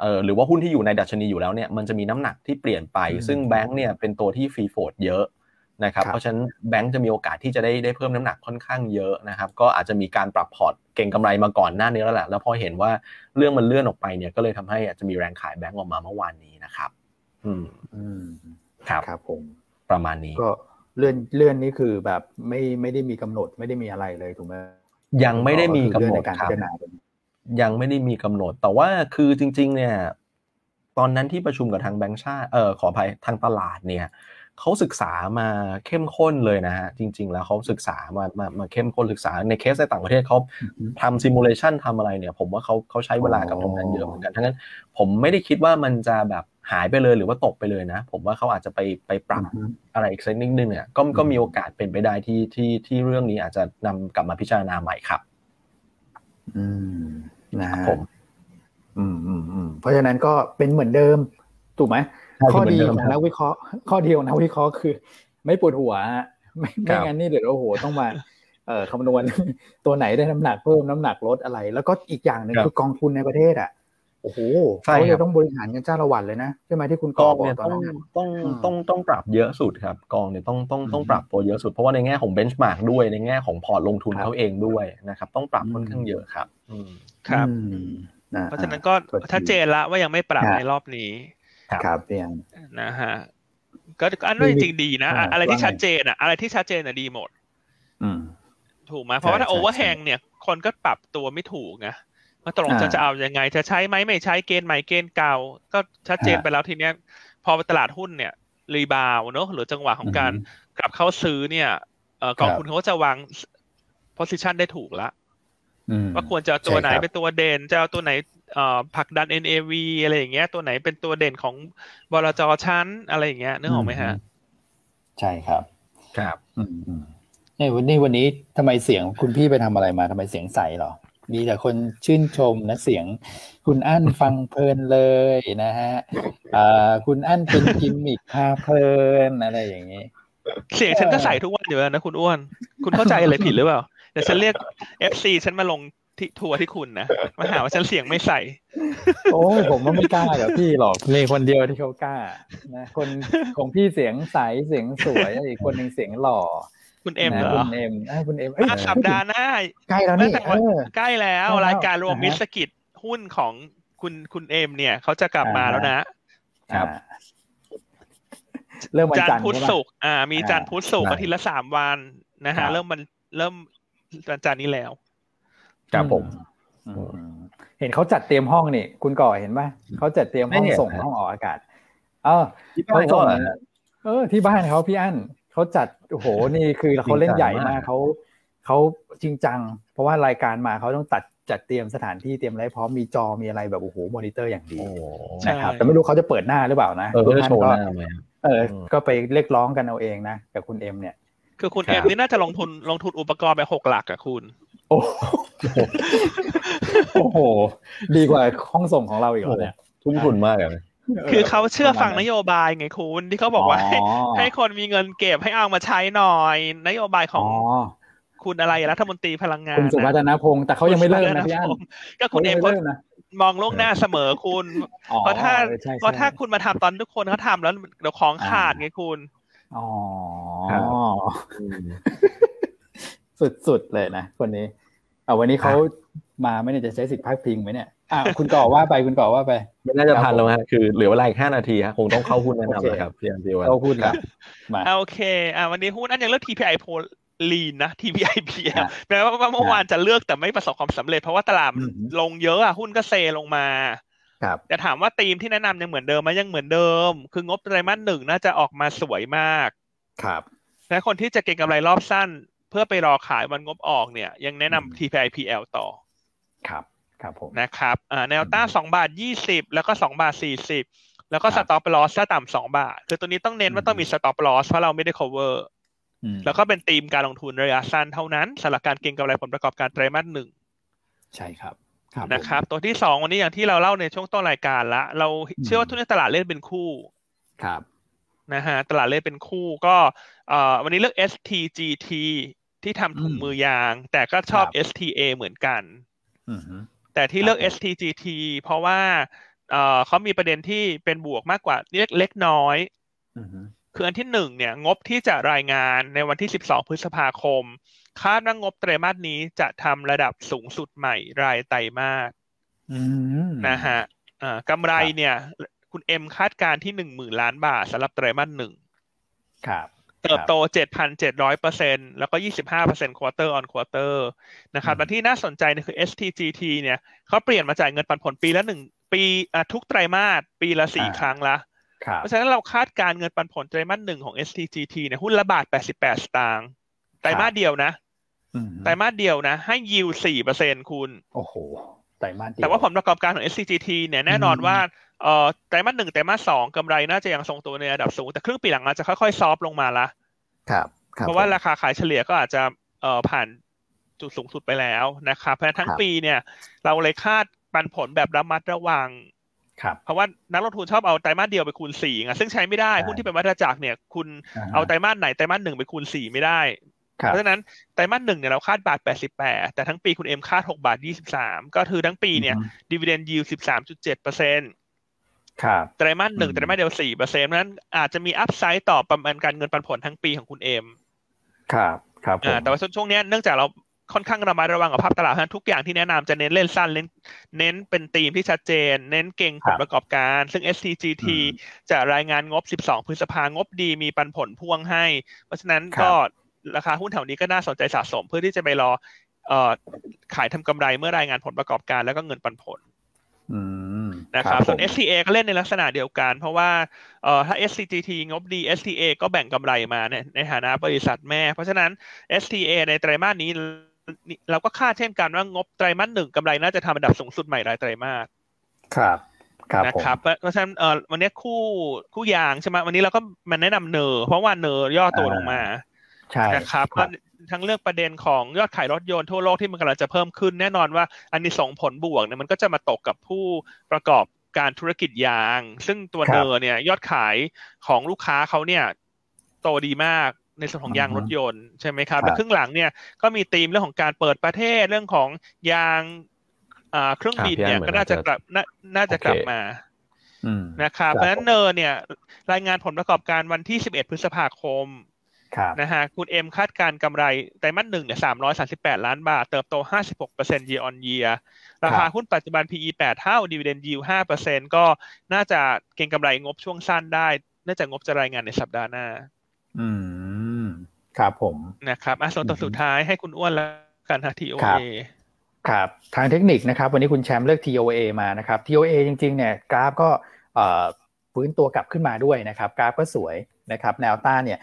เออหรือว่าหุ้นที่อยู่ในดัชนีอยู่แล้วเนี่ยมันจะมีน้ำหนักที่เปลี่ยนไป ซึ่งแบงก์เนี่ยเป็นตัวที่ฟรีโฟดเยอะ นะครับเพราะฉะนั้นแบงก์จะมีโอกาสที่จะได้ได้เพิ่มน้ำหนักค่อนข้างเยอะนะครับก็อาจจะมีการปรับพอร์ตเก่งกำไรมาก่อนหน้านี้แล้วแหละแล้วพอเห็นว่าเรื่องมันเลื่อนออกไปเนี่ยก็เลยทำให้อาจจะมีแรงขายแบงก์ออกมาเมื่อวานนี้นะครับอืมอืมครับครับผมประมาณนี้ก็เลื่อนเลื่อนนี่คือแบบไม่ไม่ได้มีกำหนดไม่ได้มีอะไรเลยถูกไหมยังไม่ได้มีกำหนดครับยังไม่ได้มีกำหนด แต่ว่าคือจริง ๆ เนี่ย ตอนนั้นที่ประชุมกับทางแบงก์ชาติเออขออภัยทางตลาดเนี่ย เขาศึกษามาเข้มข้นเลยนะฮะจริง ๆ แล้วเขาศึกษามามามาเข้มข้นศึกษาในเคสในต่างประเทศเขาทำซิมูเลชันทำอะไรเนี่ย ผมว่าเขาเขาใช้เวลากับตรงนั้นเยอะเหมือนกันทั้งนั้นผมไม่ได้คิดว่ามันจะแบบหายไปเลยหรือว่าตกไปเลยนะ ผมว่าเขาอาจจะไปไปปรับอะไรอีกสักนิดนึงเนี่ยก็ก็มีโอกาสเป็นไปได้ที่ที่ที่เรื่องนี้อาจจะนำกลับมาพิจารณาใหม่ครับ อืมนะผม อืมอืมอืมเพราะฉะนั้นก็เป็นเหมือนเดิมถูกไหม ข้อดีของนักวิเคราะห์ ข้อดีของนักวิเคราะห์คือ ไม่ปวดหัวไม่ไม่งั้นนี่เดี๋ยวโอ้โหต้องมาเอ่อคำนวณตัวไหนได้น้ำหนักเพิ่มน้ำหนักลดอะไร แล้วก็อีกอย่างหนึ่งคือกองทุนในประเทศอะโอ้โหเขาจะต้องบริหารกันจ้าละวันเลยนะใช่ไหมที่คุณกองเนี่ยต้องต้องต้องต้องปรับเยอะสุดครับ กองเนี่ยต้องต้องต้องปรับตัวเยอะสุดเพราะว่าในแง่ของเบนช์มาร์กด้วยในแง่ของพอร์ตลงทุนเขาเองด้วยนะครับ ต้องปรับค่อนข้างเยอะครับครับเพราะฉะนั้นก็ชัดเจนละว่ายังไม่ปรับในรอบนี้ ครับเพียงนะฮะก็อันนั้นจริงดีนะ อะไรที่ชัดเจนอะอะไรที่ชัดเจนอะดีหมดถูกไหมเพราะว่าถ้า overhang เนี่ย คนก็ปรับตัวไม่ถูกไงว่าตกลงจะจะเอาอย่างไง จะใช้ไหมไม่ใช้เกณฑ์ใหม่เกณฑ์เก่า ก็ชัดเจนไปแล้วทีเนี้ย พอตลาดหุ้นเนี่ย rebound เนอะหรือจังหวะของการกลับเข้าซื้อเนี่ยกองทุนเขาจะวาง position ได้ถูกละว่าควรจะตัวไหนเป็นตัวเด่นจะเอาตัวไหน ผลักดัน NAV อะไรอย่างเงี้ย ตัวไหนเป็นตัวเด่นของบลจชั้นอะไรอย่างเงี้ยนึกออกไหมฮะ ใช่ครับ ครับอืมนี่วันนี้วันนี้ทำไมเสียงคุณพี่ไปทำอะไรมาทำไมเสียงใสหรอ มีแต่คนชื่นชมนะเสียง คุณอั้นฟังเพลินเลยนะฮะอ่าคุณอั้นเป็นกิมมิคพาเพลินอะไรอย่างนี้ เสียงฉันก็ใส่ทุกวันอยู่แล้วนะคุณอ้วน คุณเข้าใจอะไรผิดหรือเปล่าเดี๋ยวฉันเรียกเอฟซีฉันมาลง ที่ทัวร์ที่คุณนะมาหาว่าฉันเสียงไม่ใส่ โอ้ผมว่าไม่กล้ากับพี่หรอกเลยคนเดียวที่เขากล้านะคนของพี่เสียงใสเสียงสวยอีกคนหนึ่งเสียงหล่อคุณเอ็มเหรอคุณเอ็มคุณเอ็มสัปดาห์หน้าใกล้แล้วนี่ใกล้แล้วรายการรวมมิสกิจหุ้นของคุณคุณเอ็มเนี่ยเขาจะกลับมาแล้วนะครับเริ่มวันจันทร์พุธศุกร์อ่า มีจันทร์พุธศุกร์อาทิตย์ละสามวันนะฮะเริ่มมันเริ่มวันจันทร์นี้แล้ว ครับผมเห็นเขาจัดเตรียมห้องนี่คุณก่อเห็นไหมเขาจัดเตรียมห้องส่งห้องออกอากาศ เออเขาส่งเออ ที่บ้านเขาพี่อั้นเขาจัดโอ้โหนี่คือเขาเล่นใหญ่มากเขาเขาจริงจัง เพราะว่ารายการมาเขาต้องตัดจัดเตรียมสถานที่เตรียมอะไรพร้อมมีจอมีอะไรแบบโอ้โหมอนิเตอร์อย่างดีนะครับแต่ไม่รู้เขาจะเปิดหน้าหรือเปล่านะเออโชว์หน้าไหมเออ ก็ไปเรียกร้องกันเอาเองนะกับคุณเอ็มเนี่ย คือคุณเอ็มนี่น่าจะลงทุนลงทุนอุปกรณ์ไปหกหลักอะคุณ โอ้โอ้โห ดีกว่าห้องส่งของเราอีกเนี่ยทุ่มทุนมากเลยคือเขาเชื่อฟังนโยบายไงคุณที่เขาบอกว่าให้ให้คนมีเงินเก็บให้เอามาใช้หน่อย นโยบายของคุณอะไรรัฐมนตรีพลังงานคุณสุวัฒนพงศ์แต่เขายังไม่เริ่มนะพี่อันก็คุณเอ็มมองล่วงหน้าเสมอคุณ เพราะถ้าเพราะถ้าคุณมาทำตอนทุกคนเขาทาแล้วเดี๋ยวของขาดไงคุณอ๋อ สุดๆเลยนะคนนี้เอาวันนี้เขามาไม่ได้จะใช้สิทธิ์พักพิงไหมเนี่ยอ่าคุณก่อว่าไปคุณก่อว่าไปไม่น่าจะทันแล้วฮะคือเหลือเวลาอีกห้านาทีฮะคงต้องเข้าหุ้นแนะนำนะครับพี่อันดีวันเข้าหุ้นครับมาโอเคอ่าวันนี้หุ้นอันยังเลือก TPI โพลีนนะ TPI P แม้ว่าเมื่อวานจะเลือกแต่ไม่ประสบความสำเร็จเพราะว่าตลาดลงเยอะอะหุ้นก็เซลงมาครับจะถามว่าธีมที่แนะนำยังเหมือนเดิมไหมยังเหมือนเดิม คืองบไตรมาสหนึ่งน่าจะออกมาสวยมาก ครับและคนที่จะเก็งกำไรรอบสั้นเพื่อไปรอขายวันงบออกเนี่ย ยังแนะนำ TPIPL ต่อ ครับ ครับผม นะครับอ่าแนวต้านสองบาทยี่สิบแล้วก็สองบาทสี่สิบแล้วก็ stop loss ถ้าต่ำสองบาท คือตัวนี้ต้องเน้นว่าต้องมี stop loss เพราะเราไม่ได้ cover แล้วก็เป็นธีมการลงทุนระยะสั้นเท่านั้นสำหรับการเก็งกำไรผลประกอบการไตรมาสหนึ่งใช่ครับนะครับ ตัวที่สองวันนี้อย่างที่เราเล่าในช่วงต้นรายการละ เราเชื่อว่าทุนในตลาดเล่นเป็นคู่ครับนะฮะตลาดเล่นเป็นคู่ก็เอ่อวันนี้เลือก STGT ที่ทำถุงมือยาง แต่ก็ชอบ STA เหมือนกันแต่ที่เลือก STGT เพราะว่าเอ่อเขามีประเด็นที่เป็นบวกมากกว่าเล็กเล็กน้อยคืออันที่หนึ่งเนี่ย งบที่จะรายงานในวันที่สิบสองพฤษภาคม คาดว่างบไตรมาสนี้จะทำระดับสูงสุดใหม่รายไตรมาสนะฮะกำไรเนี่ย คุณเอ็มคาดการที่หนึ่งหมื่นล้านบาทสำหรับไตรมาสหนึ่งครับ เติบโตเจ็ดพันเจ็ดร้อยเปอร์เซ็นแล้วก็ยี่สิบห้าเปอร์เซ็นต์ quarter on quarter นะครับและที่น่าสนใจเนี่ยคือ STGT เนี่ยเขาเปลี่ยนมาจ่ายเงินปันผลปีละหนึ่งปีทุกไตรมาสปีละสี่ครั้งละเพราะฉะนั้นเราคาดการเงินปันผลไตรมาสหนึ่งของ STGT เนี่ยหุ้นละบาทแปดสิบแปดสตางค์ไตรมาสเดียวนะไตรมาสเดียวนะ ให้ยิวสี่เปอร์เซ็นคุณ โอ้โหไตรมาสแต่ว่าผลประกอบการของ SCGT เนี่ยแน่นอนว่า เอ่อไตรมาสหนึ่งไตรมาสสองกำไรน่าจะยังทรงตัวในระดับสูง แต่ครึ่งปีหลังอาจจะค่อยๆ ซอฟลงมาละครับเพราะว่าราคาขายเฉลี่ยก็อาจจะเอ่อผ่านจุดสูงสุดไปแล้วนะครับเพราะทั้งปีเนี่ย เราเลยคาดปันผลแบบระมัดระวังเพราะว่านักลงทุนชอบเอาไตรมาสเดียวไปคูณสี่ไงซึ่งใช้ไม่ได้หุ้นที่เป็นวัฏจักรเนี่ย คุณเอาไตรมาสไหนไตรมาสหนึ่งไปคูณสี่ไม่ได้ เพราะฉะนั้นไตรมาสหนึ่งเนี่ยเราคาดบาทแปดสิบแปดแต่ทั้งปีคุณเอ็มคาดหกบาทยี่สิบสามก็คือทั้งปีเนี่ยดีเวเดนยิวสิบสามจุดเจ็ดเปอร์เซ็นต์ ไตรมาสหนึ่งไตรมาสเดียวสี่เปอร์เซ็นต์นั้นอาจจะมี upside ต่อประมาณการเงินปันผลทั้งปีของคุณเอ็มครับครับแต่ว่าช่วงนี้เนื่องจากเราค่อนข้างระมัดระวังกับภาพตลาดทุกอย่างที่แนะนำจะเน้นเล่นสั้นเน้นเน้นเป็นธีมที่ชัดเจน เน้นเก็งผลประกอบการ ซึ่ง STGT จะรายงานงบ 12 พฤษภางบดีมีปันผลพ่วงให้ เพราะฉะนั้นก็ราคาหุ้นแถวนี้ก็น่าสนใจสะสมเพื่อที่จะไปรอเอ่อขายทำกำไรเมื่อรายงานผลประกอบการแล้วก็เงินปันผล นะครับส่วน STA ก็เล่นในลักษณะเดียวกัน เพราะว่าเอ่อถ้า SCGT งบดี STA ก็แบ่งกำไรมาเนี่ยในฐานะบริษัทแม่ เพราะฉะนั้น STA ในไตรมาสนี้ เราก็คาดเช่นกันว่างบไตรมาสหนึ่งกำไรน่าจะทำอันดับสูงสุดใหม่รายไตรมาสครับครับนะครับเพราะฉะนั้นเออวันนี้คู่คู่ยางใช่ไหมวันนี้เราก็มันแนะนำเนอ เพราะว่าเนอย่อตัวลงมาใช่นะครับ ทั้งเรื่องประเด็นของยอดขายรถยนต์ทั่วโลกที่มันกำลังจะเพิ่มขึ้น แน่นอนว่าอันนี้ส่งผลบวกเนี่ยมันก็จะมาตกกับผู้ประกอบการธุรกิจยาง ซึ่งตัวเนอเนี่ยยอดขายของลูกค้าเขาเนี่ยโตดีมากในส่วนของยางรถยนต์ใช่ไหมครับแล้วครึ่งหลังเนี่ยก็มีธีมเรื่องของการเปิดประเทศเรื่องของยางเครื่องบินเนี่ยก็น่าจะกลับน่าจะกลับมานะครับเพราะฉะนั้นเนอร์เนี่ย รายงานผลประกอบการวันที่ 11 พฤษภาคม นะฮะคุณเอ็มคาดการกำไรไตรมาสหนึ่งเนี่ยสามร้อยสาสิบแปดล้านบาท เติบโตห้าสิบหกเปอร์เซ็นต์ year on year ราคาหุ้นปัจจุบัน PE แปดเท่าดีเวเดนยิวห้าเปอร์เซ็นก็น่าจะเก็งกำไรงบช่วงสั้นได้ น่าจะงบจะรายงานในสัปดาห์หน้า อืม ครับผมนะครับอะส่วนตัวสุดท้ายให้คุณอ้วนแล้วกันฮะ TOA ครับทางเทคนิคนะครับ วันนี้คุณแชมป์เลือก TOA มานะครับ TOA จริงๆเนี่ยกราฟก็ฟื้นตัวกลับขึ้นมาด้วยนะครับ กราฟก็สวย นะครับแนวต้านเนี่ย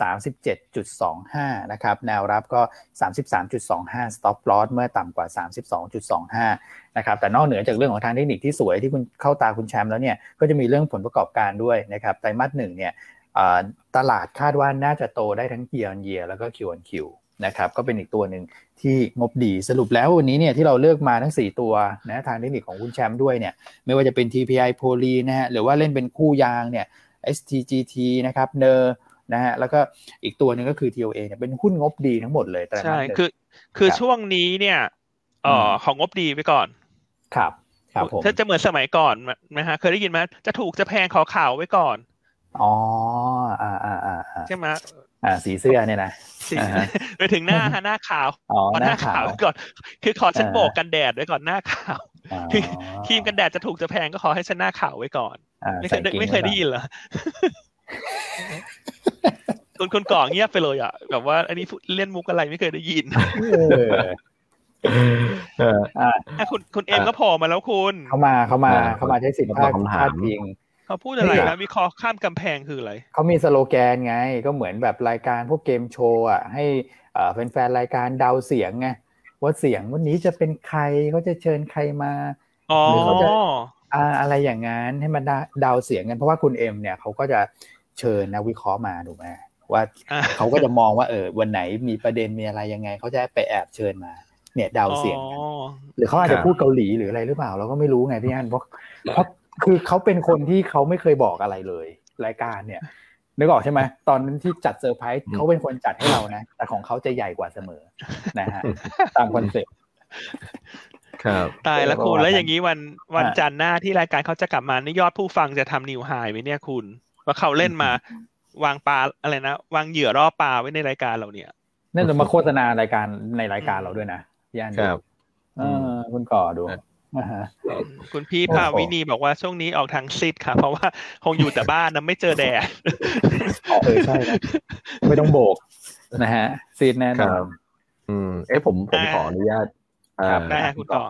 สามสิบเจ็ดจุดสองห้านะครับแนวรับก็สามสิบสามจุดสองห้า stop loss เมื่อต่ำกว่าสามสิบสองจุดสองห้านะครับแต่นอกเหนือจากเรื่องของทางเทคนิคที่สวยที่คุณเข้าตาคุณแชมป์แล้วเนี่ยก็จะมีเรื่องผลประกอบการด้วยนะครับไตรมาสหนึ่งเนี่ยตลาดคาดว่าน่าจะโตได้ทั้ง year on year แล้วก็ Q on Q นะครับก็เป็นอีกตัวหนึ่งที่งบดีสรุปแล้ววันนี้เนี่ยที่เราเลือกมาทั้ง 4 ตัวนะทางเทคนิคของคุณแชมป์ด้วยเนี่ยไม่ว่าจะเป็น TPI โพลีนะฮะหรือว่าเล่นเป็นคู่ยางเนี่ย STGT นะครับเนอร์นะฮะแล้วก็อีกตัวหนึ่งก็คือ TOA เนี่ยเป็นหุ้นงบดีทั้งหมดเลยแต่ใช่คือ คือช่วงนี้เนี่ยเอ่อของงบดีไปก่อน ครับ ครับผมถ้าจะเหมือนสมัยก่อนนะฮะเคยได้ยินไหมจะถูกจะแพงขอข่าวไว้ก่อน อ๋ออ่าอ่าอ่าใช่ไหมอ่าสีเสื้อเนี่ยนะสีไปถึงหน้าฮะหน้าขาวอ๋อหน้าขาวก่อน คือขอฉันโบกกันแดดไว้ก่อนหน้าขาว คือครีมกันแดดจะถูกจะแพงก็ขอให้ฉันหน้าขาวไว้ก่อน ไม่เคยไม่เคยได้ยินเหรอคุณคนก่อเงียบไปเลยอะแบบว่า อันนี้เล่นมุกอะไรไม่เคยได้ยินคุณคุณเอ็มก็พอมาแล้วคุณเขามาเขามาเขามาใช้สิทธิ์พาดพาดพิงเขาพูดอะไรนะวิเคราะห์ข้ามกำแพงคืออะไรเขามีสโลแกนไง ก็เหมือนแบบรายการพวกเกมโชว์อะให้แฟนๆรายการเดาเสียงไง ว่าเสียงวันนี้จะเป็นใครเขาจะเชิญใครมาหรือเขาจะอะไรอย่างนั้นให้มันเดาเสียงกันเพราะว่าคุณเอ็มเนี่ยเขาก็จะเชิญนักวิเคราะห์มาถูกไหมว่าเขาก็จะมองว่าเออวันไหนมีประเด็นมีอะไรยังไงเขาจะไปแอบเชิญมา เนี่ยเดาเสียงหรือเขาอาจจะพูดเกาหลีหรืออะไรหรือเปล่าเราก็ไม่รู้ไงพี่อันเพราะเพราะคือเขาเป็นคนที่เขาไม่เคยบอกอะไรเลย รายการเนี่ย นึกออกใช่ไหมตอนนั้นที่จัดเซอร์ไพรส์เขาเป็นคนจัดให้เรานะ แต่ของเขาจะใหญ่กว่าเสมอนะฮะตามคอนเซ็ปต์ครับตายแล้วคุณแล้วอย่างนี้วันวันจันทร์หน้าที่รายการเขาจะกลับมานี่ยอดผู้ฟังจะทำ new high ไหมเนี่ยคุณ ว่าเขาเล่นมาวางปลาอะไรนะวางเหยื่อรอบปลาไว้ในรายการเราเนี่ยนั่นจะมาโฆษณารายการในรายการเราด้วยนะย่านครับเออคุณก่อดู คุณพี่พาวินีบอกว่าช่วงนี้ออกทางซิดค่ะ เพราะว่าคงอยู่แต่บ้านนะไม่เจอแดดเออใช่ไม่ต้องโบกนะฮะซิดแน่นอนอืม เอ้ผมผมขออนุญาตครับได้คุณต่อ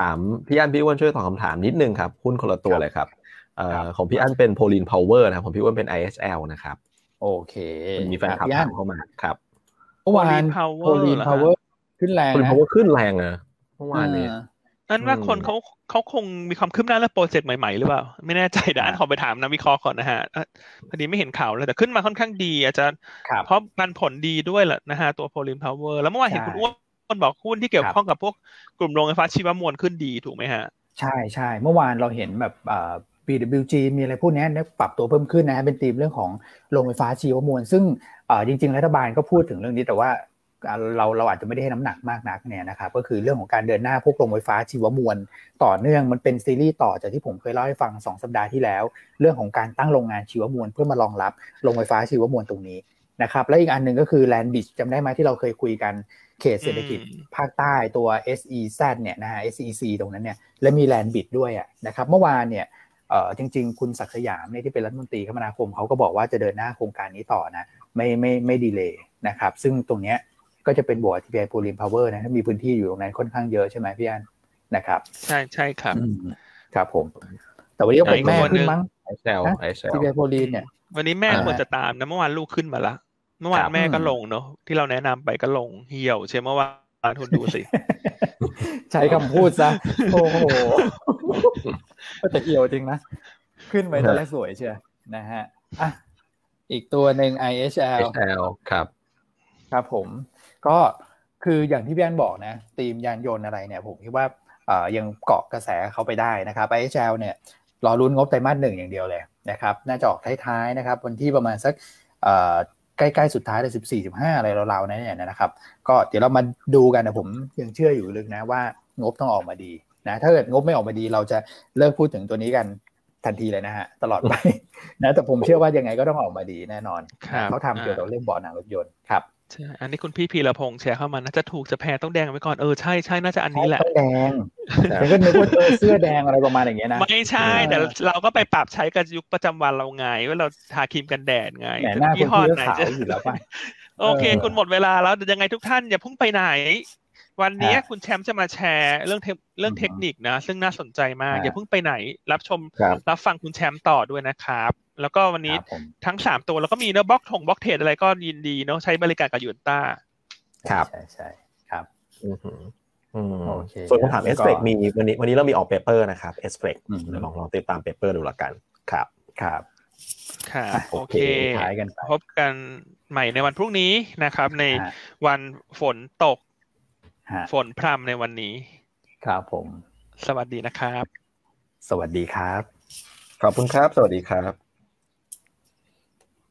ถามพี่อันพี่อ้วนช่วยตอบคำถามนิดนึงครับหุ้นคนละตัวเลยครับของพี่อันเป็น Polene Power นะของพี่อ้วนเป็น ISL นะครับ โอเคมีแฟนคลับถามเข้ามาครับเมื่อวาน Polene Power ขึ้นแรงโพลินพาวเวอร์ขึ้นแรงอะเมื่อวานนี้ นั่นว่าคนเขาเขาคงมีความคืบหน้าและโปรเจกต์ใหม่ๆหรือเปล่า ไม่แน่ใจเดี๋ยวอันขอไปถามนักวิเคราะห์ก่อนนะฮะพอดีไม่เห็นข่าวเลยแต่ขึ้นมาค่อนข้างดี อาจารย์เพราะมันผลดีด้วยแหละนะฮะตัว Polene Power แล้วเมื่อวานเห็นคุณอ้วนบอกหุ้นที่เกี่ยวข้องกับพวกกลุ่มโรงไฟฟ้าชีวมวลขึ้นดีถูกไหมฮะ ใช่ใช่เมื่อวานเราเห็นแบบ BWG มีอะไรพวกนี้ปรับตัวเพิ่มขึ้นนะเป็นธีมเรื่องของโรงไฟฟ้าชีวมวล ซึ่งจริง ๆ รัฐบาลก็พูดถึงเรื่องนี้แต่ว่า เราเราอาจจะไม่ได้ให้น้ำหนักมากนักเนี่ยนะครับก็คือเรื่องของการเดินหน้าพวกโรงไฟฟ้าชีวมวล ต่อเนื่องมันเป็นซีรีส์ต่อจากที่ผมเคยเล่าให้ฟัง 2 สัปดาห์ที่แล้ว เรื่องของการตั้งโรงงานชีวมวล เพื่อมารองรับโรงไฟฟ้าชีวมวลตรงนี้นะครับและอีกอันหนึ่งก็คือแลนด์บิชจำได้ไหมที่เราเคยคุยกันเขตเศรษฐกิจภาคใต้ตัว SEZ เนี่ยนะฮะ SEC ตรงนั้นเนี่ยและมี land bridge ด้วยอะนะครับเมื่อวานเนี่ยเออจริง ๆ คุณศักดิ์สยามเนี่ยที่เป็นรัฐมนตรีคมนาคมเขาก็บอกว่าจะเดินหน้าโครงการนี้ต่อนะไม่ไม่ไม่ดีเลยนะครับซึ่งตรงเนี้ย ก็จะเป็นบวก TPI Polene Power นะถ้ามีพื้นที่อยู่ตรงนั้นค่อนข้างเยอะใช่ไหมพี่อันนะครับ ใช่ใช่ครับครับผม แต่วันนี้ก็เป็นแม่ขึ้นมั้งไอเซลไอเซล TPI Polene เนี่ย วันนี้แม่ควรจะตามนะเมื่อวานลูกขึ้นมาละเมื่อวานแม่ก็ลงเนาะที่เราแนะนำไปก็ลงเหี่ยวใช่เมื่อวานทุนดูสิ ใช้คำพูดซะ โอ้โหก็จะเหี่ยวจริงนะ ขึ้นไปตอนแรกสวยเชียวนะฮะอะอีกตัวหนึ่ง IHL ครับ ครับผม ก็คืออย่างที่พี่อันบอกนะตีมยานยนต์อะไรเนี่ยผมคิดว่ายังเกาะกระแสเขาไปได้นะครับ IHL เนี่ยรอรุ้นงบไตรมาสหนึ่งอย่างเดียวเลยนะครับน่าจะออกท้ายๆนะครับวันที่ประมาณสักใกล้ๆสุดท้ายเลยสิบสี่สิบห้าอะไรราวๆนั้นเนี่ยนะครับ ก็เดี๋ยวเรามาดูกันนะผมยังเชื่ออยู่ลึกนะว่างบต้องออกมาดีนะถ้าเกิดงบไม่ออกมาดีเราจะเลิกพูดถึงตัวนี้กันทันทีเลยนะฮะตลอดไปนะแต่ผมเชื่อว่ายังไงก็ต้องออกมาดีแน่นอนเขาทำเกี่ยวกับเรื่องบ่อหนังรถยนต์ครับ ใช่ อันนี้คุณพี่พีรพงษ์แชร์เข้ามาน่าจะถูกจะแพงต้องแดงไว้ก่อน เออใช่ใช่น่าจะอันนี้แหละต้องแดงแต่ก็นึกว่าเสื้อแดงอะไรประมาณอย่างเงี้ยนะ ไม่ใช่ แต่เราก็ไปปรับใช้กับยุคประจำวันเราไง ว่าเราทาครีมกันแดดไงยี่ห้อไหนจะอยู่แล้วป่ะโอเค คุณหมดเวลาแล้วยังไงทุกท่านอย่าพุ่งไปไหน วันนี้คุณแชมป์จะมาแชร์เรื่องเรื่องเทคนิคนะ ซึ่งน่าสนใจมากอย่าเพิ่งไปไหน รับชมรับฟังคุณแชมป์ต่อด้วยนะครับ แล้วก็วันนี้ทั้งสามตัวแล้วก็มีเนาะบล็อกทงบล็อกเทรดอะไรก็ยินดีเนาะใช้บริการกับยูนต้า ครับใช่ใช่ครับส่วนคำถามเอสเฟกมีวันนี้วันนี้เรามีออกเปเปอร์นะครับเอสเฟกลองลองติดตามเปเปอร์ดูละกันครับครับค่ะอะโอโอเคเคท้ายกันไปพบกันใหม่ในวันพรุ่งนี้นะครับ ในฮะวันฝนตกฮะฝนพรำในวันนี้ ครับผม สวัสดีนะครับ สวัสดีครับ ขอบคุณครับ สวัสดีครับ